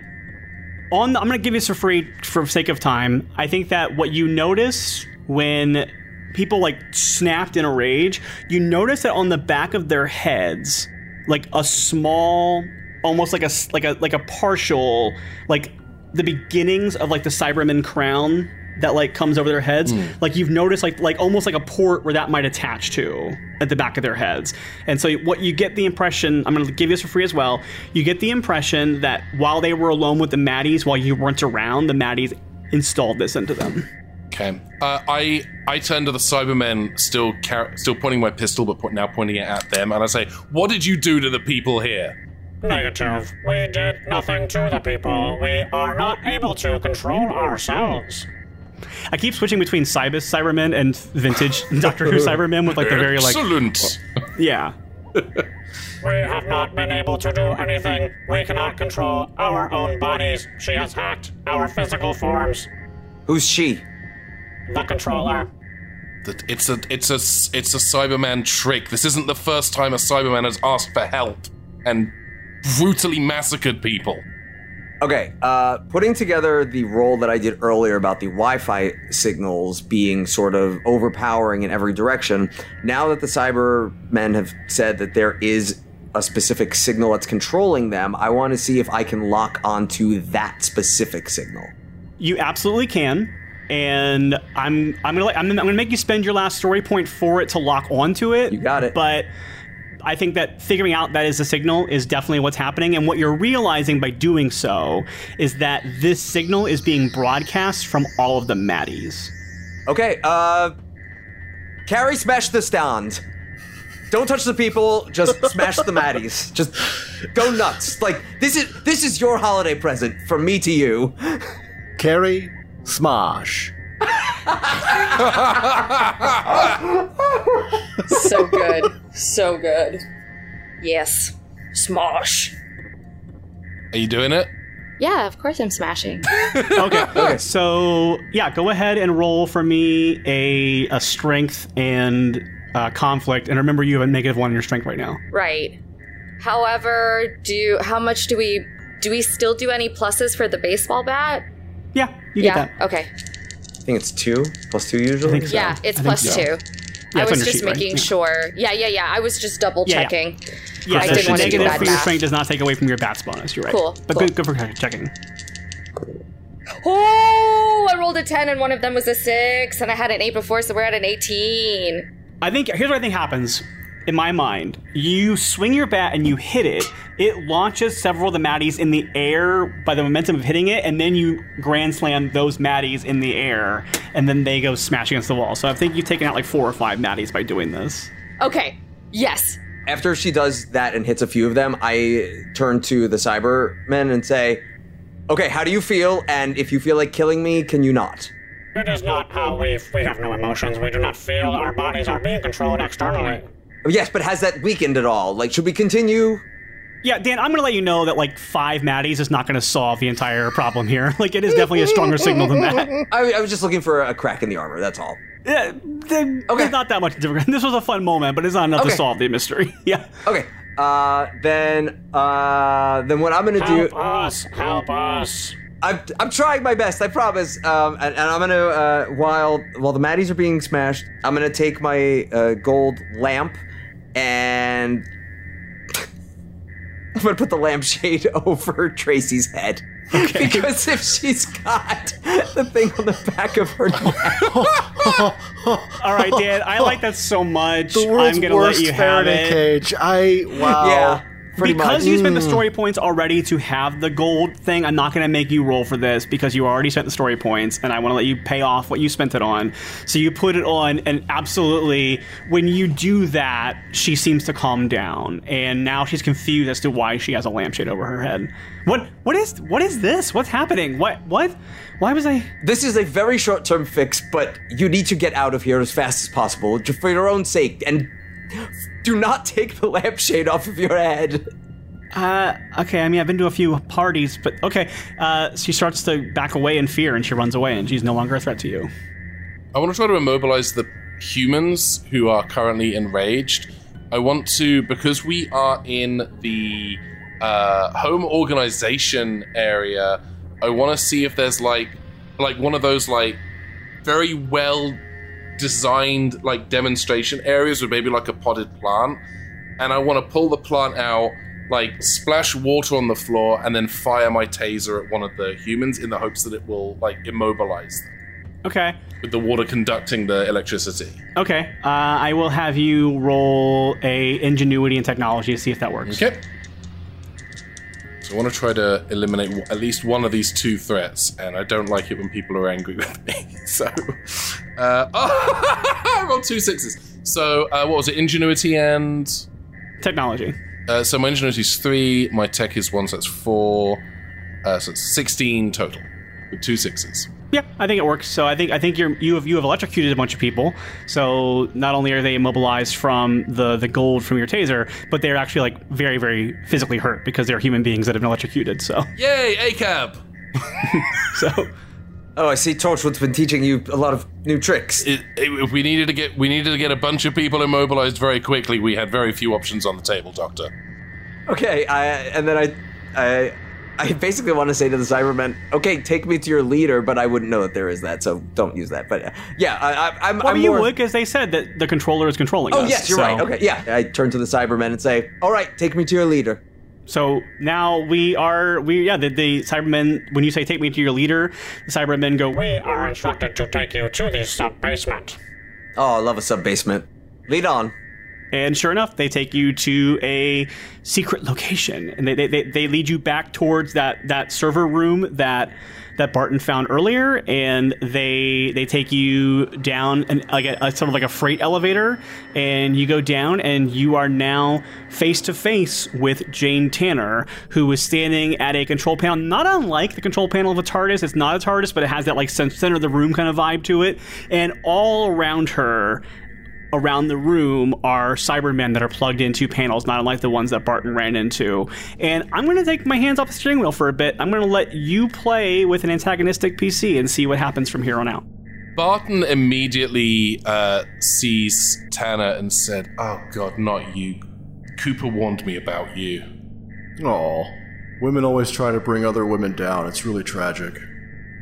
on the, I'm going to give you this for free for sake of time. I think that what you notice when people like snapped in a rage, you notice that on the back of their heads, like a small, almost like a like a like a partial, like the beginnings of like the Cyberman crown that like comes over their heads. Like you've noticed like like almost like a port where that might attach to at the back of their heads. And so what you get the impression, I'm going to give you this for free as well. You get the impression that while they were alone with the Maddies, while you weren't around, the Maddies installed this into them. Okay. Uh, I I turn to the Cybermen, still car- still pointing my pistol, but po- now pointing it at them, and I say, "What did you do to the people here?" Negative. We did nothing to the people. We are not able to control ourselves. I keep switching between Cybus Cybermen and vintage Doctor Who Cybermen with like the very like Excellent. yeah. We have not been able to do anything. We cannot control our own bodies. She has hacked our physical forms. Who's she? The controller. That it's a it's a s- it's a Cyberman trick. This isn't the first time a Cyberman has asked for help and brutally massacred people. Okay, uh, putting together the role that I did earlier about the Wi-Fi signals being sort of overpowering in every direction. Now that the Cybermen have said that there is a specific signal that's controlling them, I want to see if I can lock onto that specific signal. You absolutely can. And I'm I'm gonna I'm, I'm gonna make you spend your last story point for it to lock onto it. You got it. But I think that figuring out that is a signal is definitely what's happening. And what you're realizing by doing so is that this signal is being broadcast from all of the Maddies. Okay, uh, Carrie, smash the stand. Don't touch the people. Just smash the Maddies. Just go nuts. Like this is this is your holiday present from me to you. Carrie, smosh. So good. so good. Yes. Smosh. Are you doing it? Yeah, of course I'm smashing. Okay. okay. So yeah, go ahead and roll for me a a strength and uh, conflict. And remember, you have a negative one in your strength right now. right. However, do how much do we do we still do any pluses for the baseball bat? Yeah, you yeah. get that. Okay. I think it's two plus two usually. I think so. Yeah, it's I think plus so. two. Yeah, I was just sheet, making Yeah. sure. Yeah, yeah, yeah. I was just double Yeah, yeah. checking. Yeah, I so didn't want to do negative bad for your math. strength does not take away from your bats bonus. You're right. Cool, But cool. good, good for checking. Oh, I rolled a 10 and one of them was a 6 and I had an 8 before so we're at an 18. I think here's what I think happens. In my mind, you swing your bat and you hit it. It launches several of the Maddies in the air by the momentum of hitting it, and then you grand slam those Maddies in the air, and then they go smash against the wall. So I think you've taken out like four or five Maddies by doing this. Okay. Yes. After she does that and hits a few of them, I turn to the Cybermen and say, "Okay, how do you feel? And if you feel like killing me, can you not?" It is not how we we have no emotions. We do not feel our bodies are being controlled externally. Yes, but has that weakened at all? Like, should we continue? Yeah, Dan, I'm going to let you know that like five Maddies is not going to solve the entire problem here. Like, it is definitely a stronger signal than that. I, I was just looking for a crack in the armor. That's all. Yeah, there- There's not that much different. This was a fun moment, but it's not enough Okay. to solve the mystery. yeah. Okay. Uh, then, uh, then what I'm gonna do? Help us! Help us! I'm, I'm trying my best. I promise. Um, and, and I'm gonna uh, while while the Maddies are being smashed, I'm gonna take my uh, gold lamp and I'm gonna put the lampshade over Tracy's head. Because if she's got the thing on the back of her neck, All right, Dan, I like that so much. The world's I'm going to let worst you have Faraday it. cage. I wow. yeah, pretty because much. you spent the mm. story points already to have the gold thing, I'm not going to make you roll for this because you already spent the story points, and I want to let you pay off what you spent it on. So you put it on, and absolutely, when you do that, she seems to calm down, and now she's confused as to why she has a lampshade over her head. What? What is? What is this? What's happening? What? What? Why was I? This is a very short term fix, but you need to get out of here as fast as possible just for your own sake. And do not take the lampshade off of your head. Uh, okay, I mean, I've been to a few parties, but okay. Uh, she starts to back away in fear and she runs away and she's no longer a threat to you. I want to try to immobilize the humans who are currently enraged. I want to, because we are in the uh, home organization area, I want to see if there's like, like one of those like very well designed like demonstration areas with maybe like a potted plant, and I want to pull the plant out, like splash water on the floor, and then fire my taser at one of the humans in the hopes that it will like immobilize them Okay. with the water conducting the electricity. Okay. Uh, I will have you roll a ingenuity and technology to see if that works. Okay. So I want to try to eliminate w- at least one of these two threats, and I don't like it when people are angry with me. So, uh, oh, I rolled two sixes. So, uh, what was it? Ingenuity and Technology. uh, so my ingenuity is three. My tech is one, so that's four. Uh, so it's sixteen total with two sixes. Yeah, I think it works. So I think I think you're you have you have electrocuted a bunch of people. So not only are they immobilized from the the gold from your taser, but they're actually like very very physically hurt because they're human beings that have been electrocuted. So Yay, ACAB! so Oh, I see. Torchwood's been teaching you a lot of new tricks. It, it, if we needed to get we needed to get a bunch of people immobilized very quickly, we had very few options on the table, Doctor. Okay, I, and then I, I, I basically want to say to the Cybermen, okay, take me to your leader, but I wouldn't know that there is that, so don't use that. But yeah, I, I, I'm. well, I'm you more, would because they said that the controller is controlling Oh us. yes, you're so- right. Okay, yeah. I turn to the Cybermen and say, all right, take me to your leader. So now we are we yeah the, the Cybermen when you say take me to your leader, the Cybermen go We are instructed to take you to the sub basement. Oh, I love a sub basement. Lead on. And sure enough, they take you to a secret location, and they, they, they, lead you back towards that, that server room that that Barton found earlier, and they they take you down and like a, a sort of like a freight elevator, and you go down, and you are now face to face with Jane Tanner, who is standing at a control panel, not unlike the control panel of a TARDIS. It's not a TARDIS, but it has that like center of the room kind of vibe to it, and all around her around the room are Cybermen that are plugged into panels, not unlike the ones that Barton ran into. And I'm going to take my hands off the steering wheel for a bit. I'm going to let you play with an antagonistic PC and see what happens from here on out. Barton immediately uh, sees Tanner and said, "Oh God, not you! Cooper warned me about you." Aw. Women always try to bring other women down. It's really tragic.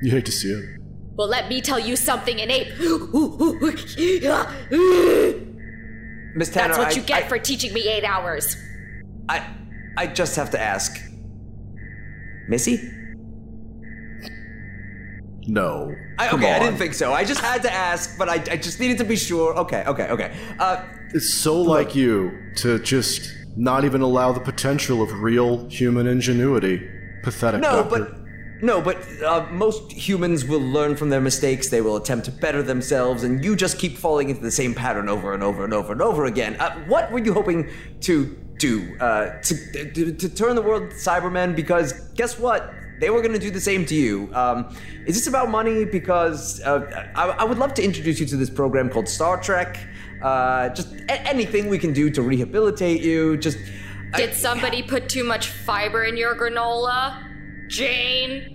You hate to see it. Well, let me tell you something, an ape. Miss Tanner, That's what I, you get I, for teaching me eight hours. I, I just have to ask. Missy? No. I, Come okay, I didn't think so. I just had to ask, but I, I just needed to be sure. Okay, okay, okay. Uh, It's so like you to just not even allow the potential of real human ingenuity. Pathetic. No, doctor. but no, but uh, most humans will learn from their mistakes. They will attempt to better themselves, and you just keep falling into the same pattern over and over and over and over again. Uh, what were you hoping to do? Uh, to, to to turn the world Cybermen? Because guess what? They were going to do the same to you. Um, is this about money? Because uh, I, I would love to introduce you to this program called Star Trek. Uh, just a- anything we can do to rehabilitate you. Just Did somebody put too much fiber in your granola? Jane?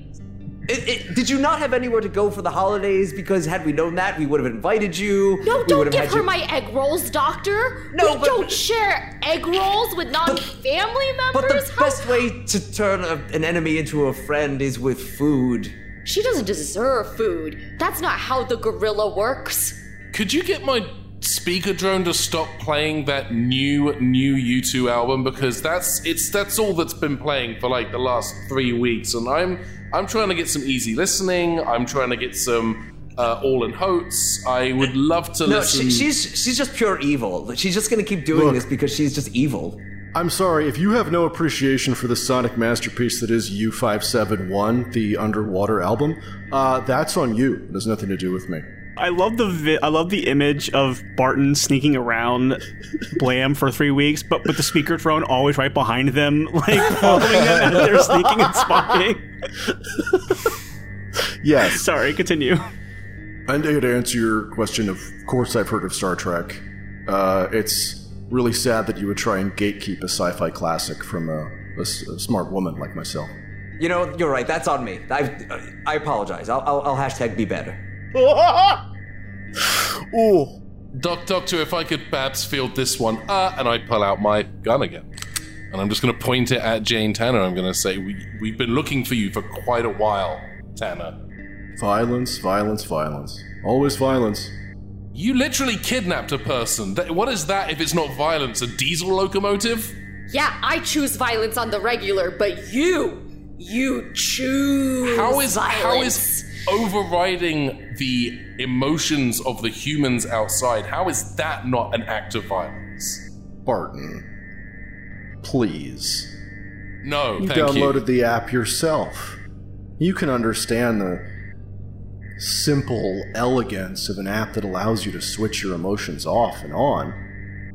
It, it, did you not have anywhere to go for the holidays? Because had we known that, we would have invited you. No, we don't give her you- my egg rolls, doctor. No, we but- don't share egg rolls with non-family But members. the How- best way to turn a, an enemy into a friend is with food. She doesn't deserve food. That's not how the gorilla works. Could you get my speaker drone to stop playing that new new U2 album because that's it's that's all that's been playing for like the last three weeks, and I'm I'm trying to get some easy listening. I'm trying to get some uh, Hall and Oates. I would love to No, listen. she, she's she's just pure evil. She's just gonna keep doing Look. this because she's just evil. I'm sorry, if you have no appreciation for the sonic masterpiece that is U571, the underwater album, uh, that's on you. It has nothing to do with me. I love the vi- I love the image of Barton sneaking around Blam for three weeks, but with the speaker drone always right behind them, like following them as they're sneaking and spying. Yes. Sorry, continue. And to answer your question, of course I've heard of Star Trek. Uh, it's really sad that you would try and gatekeep a sci-fi classic from a smart woman like myself. You know, you're right. That's on me. I I apologize. I'll, I'll, I'll hashtag be better. Ooh. Doc Doctor, if I could perhaps field this one, uh, and I pull out my gun again. And I'm just going to point it at Jane Tanner. I'm going to say, we, We've been looking for you for quite a while, Tanner. Violence, violence, violence. Always violence. You literally kidnapped a person. What is that if it's not violence? A diesel locomotive? Yeah, I choose violence on the regular, but you, you choose How is violence. how is overriding the emotions of the humans outside? How is that not an act of violence? Barton. Please. No, You thank downloaded you. the app yourself. You can understand the simple elegance of an app that allows you to switch your emotions off and on,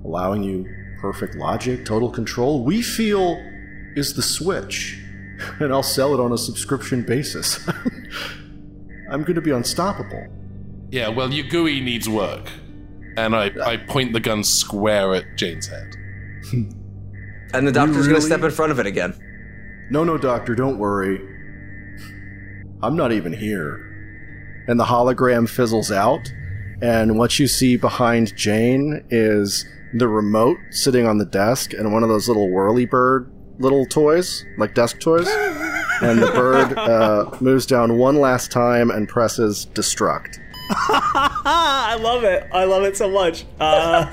allowing you perfect logic, total control. We feel is the switch, and I'll sell it on a subscription basis. I'm going to be unstoppable. Yeah, well, your GUI needs work. And I, I point the gun square at Jane's head. And the doctor's gonna step in front of it again. No, no, doctor, don't worry. I'm not even here. And the hologram fizzles out, and what you see behind Jane is the remote sitting on the desk and one of those little whirly bird little toys, like desk toys. and the bird uh, moves down one last time and presses destruct. I love it. I love it so much. Uh,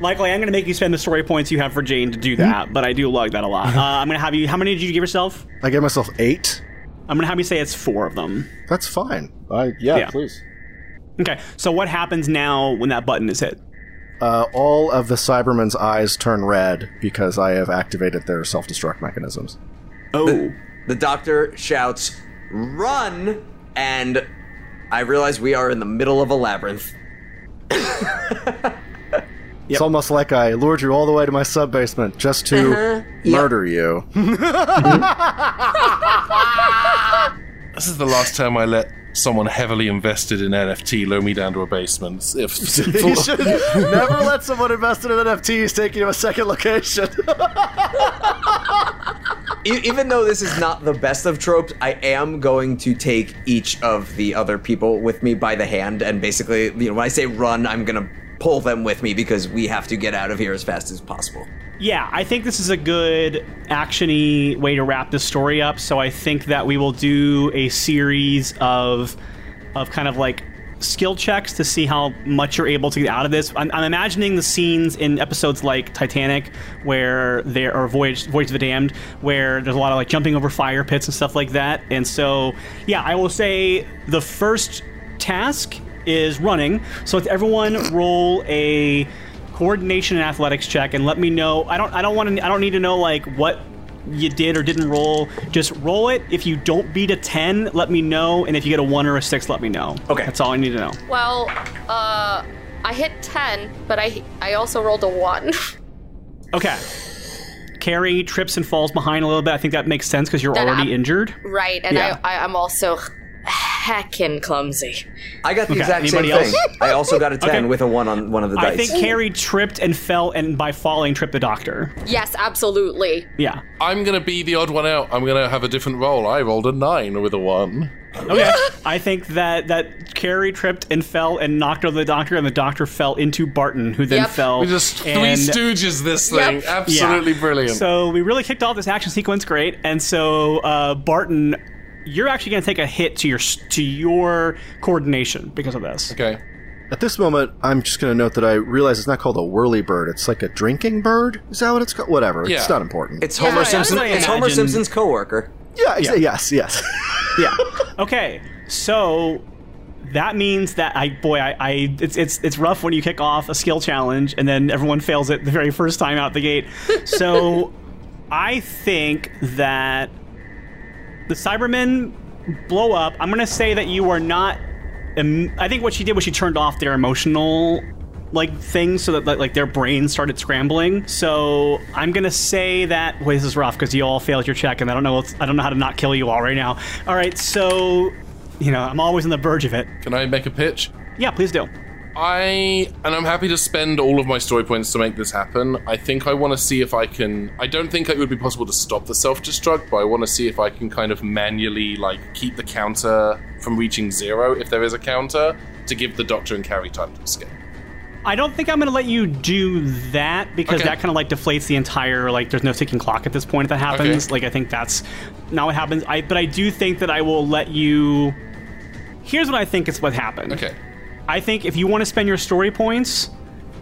Michael, I'm going to make you spend the story points you have for Jane to do that, but I do like that a lot. Uh, I'm going to have you. How many did you give yourself? I gave myself eight. I'm going to have you say it's four of them. That's fine. I, yeah, Yeah. please. Okay. So what happens now when that button is hit? Uh, all of the Cybermen's eyes turn red because I have activated their self destruct mechanisms. Oh. The doctor shouts, "Run!" and I realize we are in the middle of a labyrinth. It's almost like I lured you all the way to my sub basement just to uh-huh. murder you. This is the last time I let someone heavily invested in NFT lower me down to a basement. If you should never let someone invested in NFTs take you to a second location. Even though this is not the best of tropes, I am going to take each of the other people with me by the hand and basically, you know, when I say run, I'm gonna pull them with me because we have to get out of here as fast as possible. Yeah, I think this is a good actiony way to wrap this story up. So I think that we will do a series of of kind of like skill checks to see how much you're able to get out of this. I'm, I'm imagining the scenes in episodes like Titanic, where there or Voyage Voyage of the Damned, where there's a lot of like jumping over fire pits and stuff like that. And so, yeah, I will say the first task is running. So let's everyone roll a coordination and athletics check and let me know. I don't I don't want to I don't need to know like what you did or didn't roll. Just roll it. If you don't beat a 10, let me know and if you get a 1 or a 6, let me know. Okay. That's all I need to know. Well, uh, I hit 10, but I I also rolled a 1. Okay. Carrie trips and falls behind a little bit. I think that makes sense because you're Then already I'm- injured. right, and Yeah. I, I I'm also heckin' clumsy. I got the Okay, exact same anybody thing. I also got a 10 Okay. with a 1 on one of the dice. I dice. think Carrie tripped and fell and by falling tripped the doctor. Yes, absolutely. Yeah. I'm gonna be the odd one out. I'm gonna have a different roll. I rolled a nine with a one. Okay. I think that that Carrie tripped and fell and knocked over the doctor, and the doctor fell into Barton, who then Yep. fell. We just three and- stooges this thing. Yep. Absolutely Yeah. brilliant. So we really kicked off this action sequence great, and so uh, Barton, you're actually going to take a hit to your to your coordination because of this. okay. At this moment, I'm just going to note that I realize it's not called a whirly bird. It's like a drinking bird. Is that what it's called? Whatever. Yeah. It's not important. it's Homer Yeah, Simpson. I It's Homer Simpson's coworker. yeah, ex- Yes, yes. Yeah. Okay. So that means that I boy I, I it's it's it's rough when you kick off a skill challenge and then everyone fails it the very first time out the gate. So I think that the Cybermen blow up. I'm gonna say that you are not. em- I think what she did was she turned off their emotional like things so that like, like their brains started scrambling. So I'm gonna say that. Wait, this is rough because you all failed your check, and I don't know. I don't know how to not kill you all right now. All right, so you know I'm always on the verge of it. Can I make a pitch? Yeah, please do. I and I'm happy to spend all of my story points to make this happen. I think I want to see if I can. I don't think it would be possible to stop the self-destruct, but I want to see if I can kind of manually like keep the counter from reaching zero if there is a counter to give the doctor and Carrie time to escape. I don't think I'm going to let you do that because Okay. that kind of like deflates the entire like. There's no ticking clock at this point if that happens. Okay. Like I think that's not what happens. I but I do think that I will let you. Here's what I think is what happened. Okay. I think if you want to spend your story points,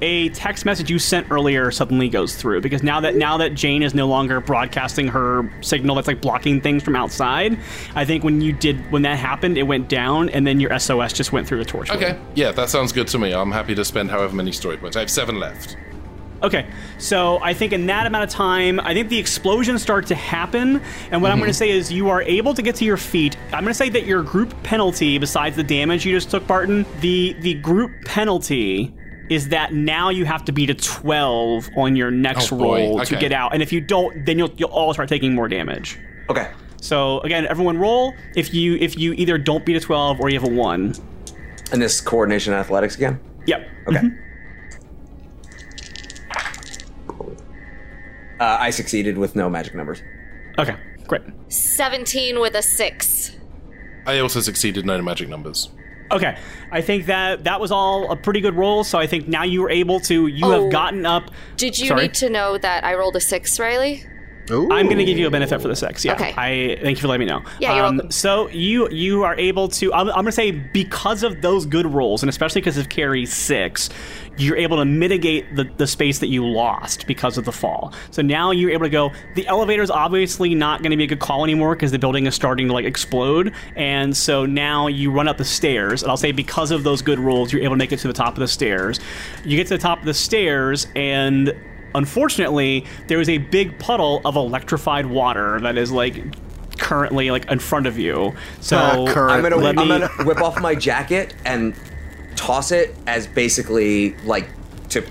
a text message you sent earlier suddenly goes through because now that now that Jane is no longer broadcasting her signal that's like blocking things from outside, I think when you did when that happened, it went down and then your SOS just went through the torch. Okay. Yeah, that sounds good to me. I'm happy to spend however many story points. I have seven left. Okay, so I think in that amount of time, I think the explosions start to happen. And what I'm going to mm-hmm. say is you are able to get to your feet. I'm going to say that your group penalty, besides the damage you just took, Barton, the the group penalty is that now you have to beat a 12 on your next Oh, roll to get out. And if you don't, then you'll you'll all start taking more damage. Okay. So again, everyone roll. If you if you either don't beat a 12 or you have a one. And this coordination athletics again? Yep. Okay. Mm-hmm. Uh, I succeeded with no magic numbers. Okay. Great. 17 with a 6. I also succeeded no magic numbers. Okay, I think that that was all a pretty good roll. So I think now you were able to. You Oh. have gotten up. Did you Sorry? need to know that I rolled a 6, Riley? I'm going to give you a benefit for the six. Yeah. Okay. I thank you for letting me know. Um, Yeah, you're welcome. So you you are able to. I'm, I'm going to say because of those good rolls, and especially because of Carrie six, you're able to mitigate the the space that you lost because of the fall. So now you're able to go. The elevator is obviously not going to be a good call anymore because the building is starting to like explode, and so now you run up the stairs. And I'll say because of those good rolls, you're able to make it to the top of the stairs. You get to the top of the stairs and unfortunately, there is a big puddle of electrified water that is like currently like in front of you. So ah, current. I'm gonna Let I'm me- gonna whip off my jacket and toss it as basically like to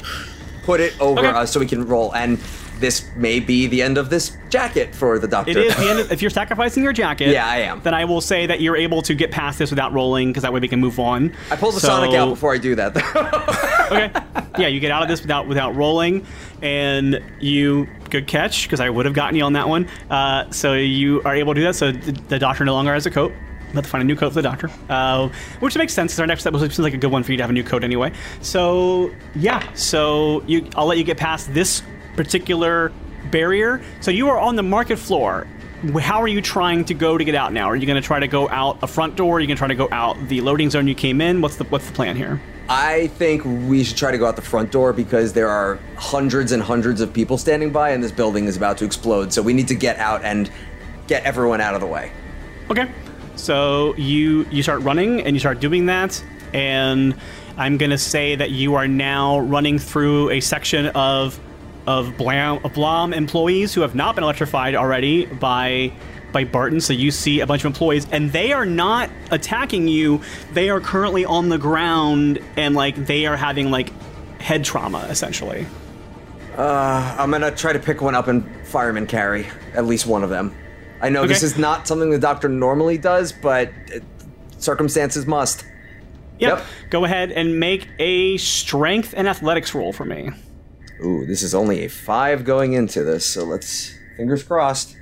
put it over Okay. us so we can roll. And this may be the end of this jacket for the doctor. it is the end. Of, if you're sacrificing your jacket, Yeah, I am. Then I will say that you're able to get past this without rolling because that way we can move on. I pull the So- Sonic out before I do that. though. okay. Yeah, you get out of this without without rolling, and you good catch because I would have gotten you on that one. Uh, so you are able to do that. So the, doctor no longer has a coat. Have to find a new coat for the doctor, uh, which makes sense. 'cause Our next step seems like a good one for you to have a new coat anyway. So yeah, so you, I'll let you get past this particular barrier. So you are on the market floor. How are you trying to go to get out now? Are you going to try to go out a front door? Are you going to try to go out the loading zone you came in? What's the what's the plan here? I think we should try to go out the front door because there are hundreds and hundreds of people standing by, and this building is about to explode. So we need to get out and get everyone out of the way. Okay. So you you start running and you start doing that, and I'm gonna say that you are now running through a section of of Blam, Blom employees who have not been electrified already by by Barton. So you see a bunch of employees, and they are not attacking you. They are currently on the ground, and like they are having like head trauma essentially. Uh, I'm gonna try to pick one up and fireman carry at least one of them. I know this is not something the doctor normally does, but it, circumstances must. Yep. Yep. Go ahead and make a strength and athletics roll for me. Ooh, this is only a five going into this, so let's fingers crossed.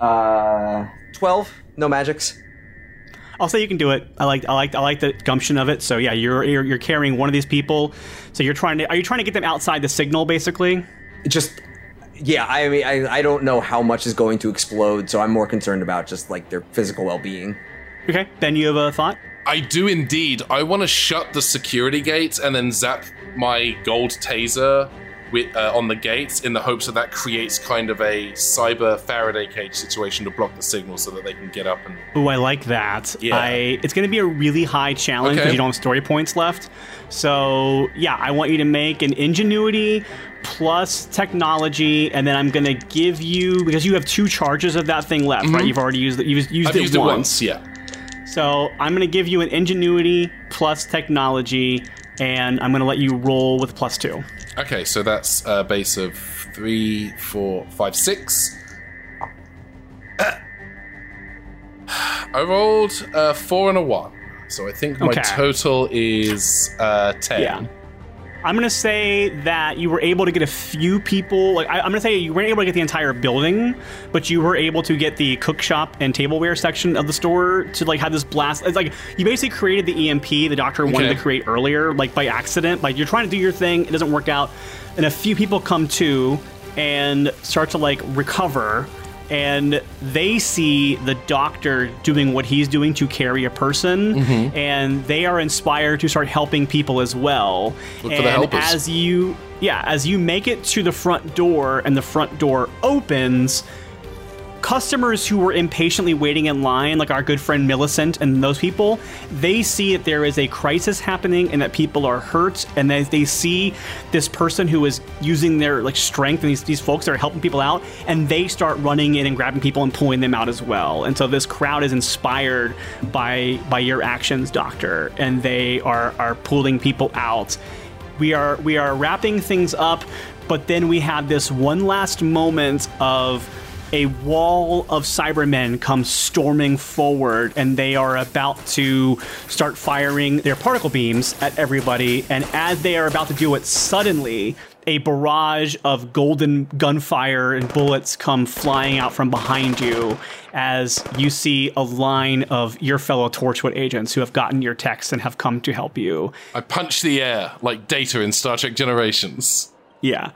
Uh, twelve. No magics. I'll say you can do it. I like I like I like the gumption of it. So yeah, you're you're, you're carrying one of these people. So you're trying to are you trying to get them outside the signal basically? Just, yeah. I mean, I I don't know how much is going to explode, so I'm more concerned about just like their physical well-being. Okay. Ben, you have a thought? I do indeed. I want to shut the security gates and then zap my gold taser with, uh, on the gates in the hopes that that creates kind of a cyber Faraday cage situation to block the signal so that they can get up and. Ooh, I like that. Yeah. I it's going to be a really high challenge because Okay. you don't have story points left. So yeah, I want you to make an ingenuity plus technology, and then I'm going to give you because you have two charges of that thing left, right? You've already used it. You've used, Mm-hmm. I've it, used once. it once, yeah. So I'm going to give you an ingenuity plus technology, and I'm going to let you roll with plus two. Okay, so that's a base of three, four, five, six. I rolled a four and a one, so I think my Okay. total is uh, ten. Yeah. I'm gonna say that you were able to get a few people. Like I, I'm gonna say you weren't able to get the entire building, but you were able to get the cook shop and tableware section of the store to like have this blast. It's like you basically created the EMP the doctor wanted Okay. to create earlier, like by accident. Like you're trying to do your thing, it doesn't work out, and a few people come to and start to like recover. And they see the doctor doing what he's doing to carry a person, Mm-hmm. and they are inspired to start helping people as well. Look and for the as you, yeah, as you make it to the front door and the front door opens, customers who were impatiently waiting in line, like our good friend Millicent and those people, they see that there is a crisis happening and that people are hurt, and as they see this person who is using their like strength and these, these folks that are helping people out, and they start running in and grabbing people and pulling them out as well. And so this crowd is inspired by by your actions, Doctor, and they are are pulling people out. We are we are wrapping things up, but then we have this one last moment of a wall of Cybermen comes storming forward, and they are about to start firing their particle beams at everybody. And as they are about to do it, suddenly a barrage of golden gunfire and bullets come flying out from behind you as you see a line of your fellow Torchwood agents who have gotten your text and have come to help you. I punch the air like Data in Star Trek Generations. Yeah.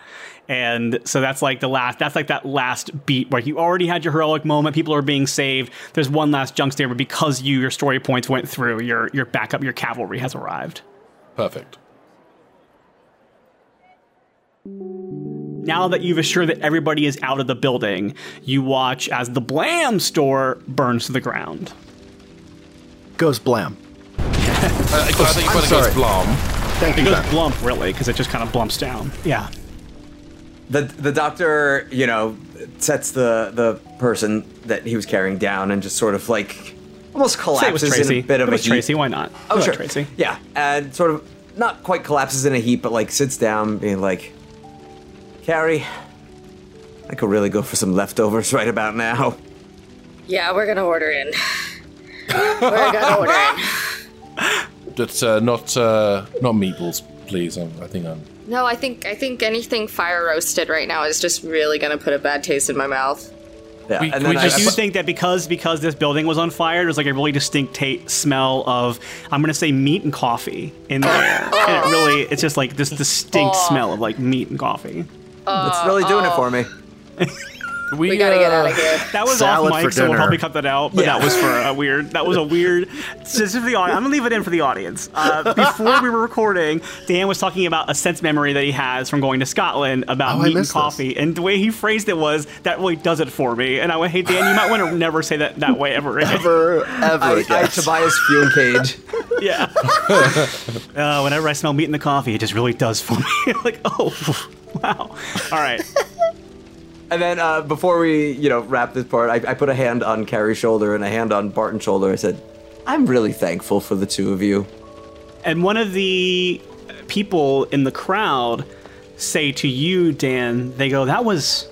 And so that's like the last, that's like that last beat where you already had your heroic moment. People are being saved. There's one last junk scare, but because you, your story points went through, your, your backup, your cavalry has arrived. Perfect. Now that you've assured that everybody is out of the building, you watch as the Blam store burns to the ground. Goes blam. Uh, I think I'm it sorry. goes blom. Thank It you. goes blump, really, because it just kind of blumps down. Yeah. The the doctor, you know, sets the the person that he was carrying down and just sort of like almost Say it was collapses Tracy. in a bit of it a was heap. Tracy. Why not? Oh sure, Tracy. Yeah, and sort of not quite collapses in a heap, but like sits down, being like, "Carrie, I could really go for some leftovers right about now." Yeah, we're gonna order in. we're gonna order in. But uh, not uh, not meatballs, please. i I think I'm. No, I think I think anything fire roasted right now is just really gonna put a bad taste in my mouth. Yeah, We- and we then I, I just- do think that because because this building was on fire, there's like a really distinct ta- smell of I'm gonna say meat and coffee in there, oh. and it really it's just like this distinct oh. smell of like meat and coffee. Oh. it's really doing it for me. We, We gotta get uh, out of here. That was Salad off mic, so we'll probably cut that out. But Yeah. that was for a weird. That was a weird. Just for the audience, I'm gonna leave it in for the audience. Uh, before we were recording, Dan was talking about a sense memory that he has from going to Scotland about Oh, meat and missed this. coffee, and the way he phrased it was that really does it for me. And I went, "Hey Dan, you might want to never say that that way ever again." Ever, ever I, I again. Tobias Fume Cage. Yeah. uh, whenever I smell meat in the coffee, it just really does for me. like, oh, wow. All right. And then uh, before we, you know, wrap this part, I, I put a hand on Carrie's shoulder and a hand on Barton's shoulder. I said, "I'm really thankful for the two of you." And one of the people in the crowd say to you, Dan, they go, "That was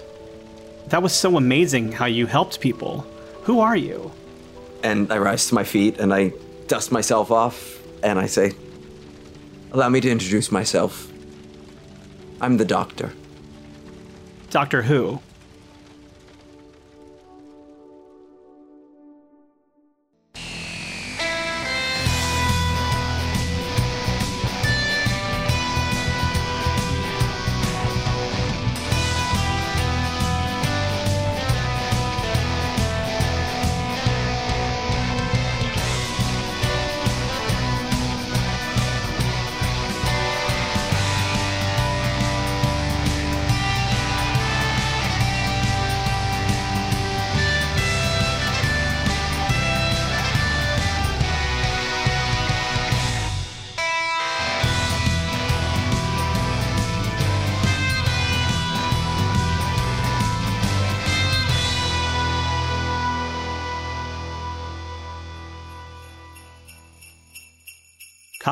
that was so amazing how you helped people. Who are you?" And I rise to my feet and I dust myself off and I say, "Allow me to introduce myself. I'm the doctor." Doctor Who.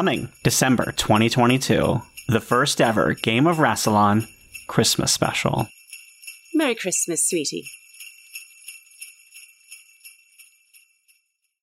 Coming December 2022, the first ever Game of Rassilon Christmas special. Merry Christmas, sweetie.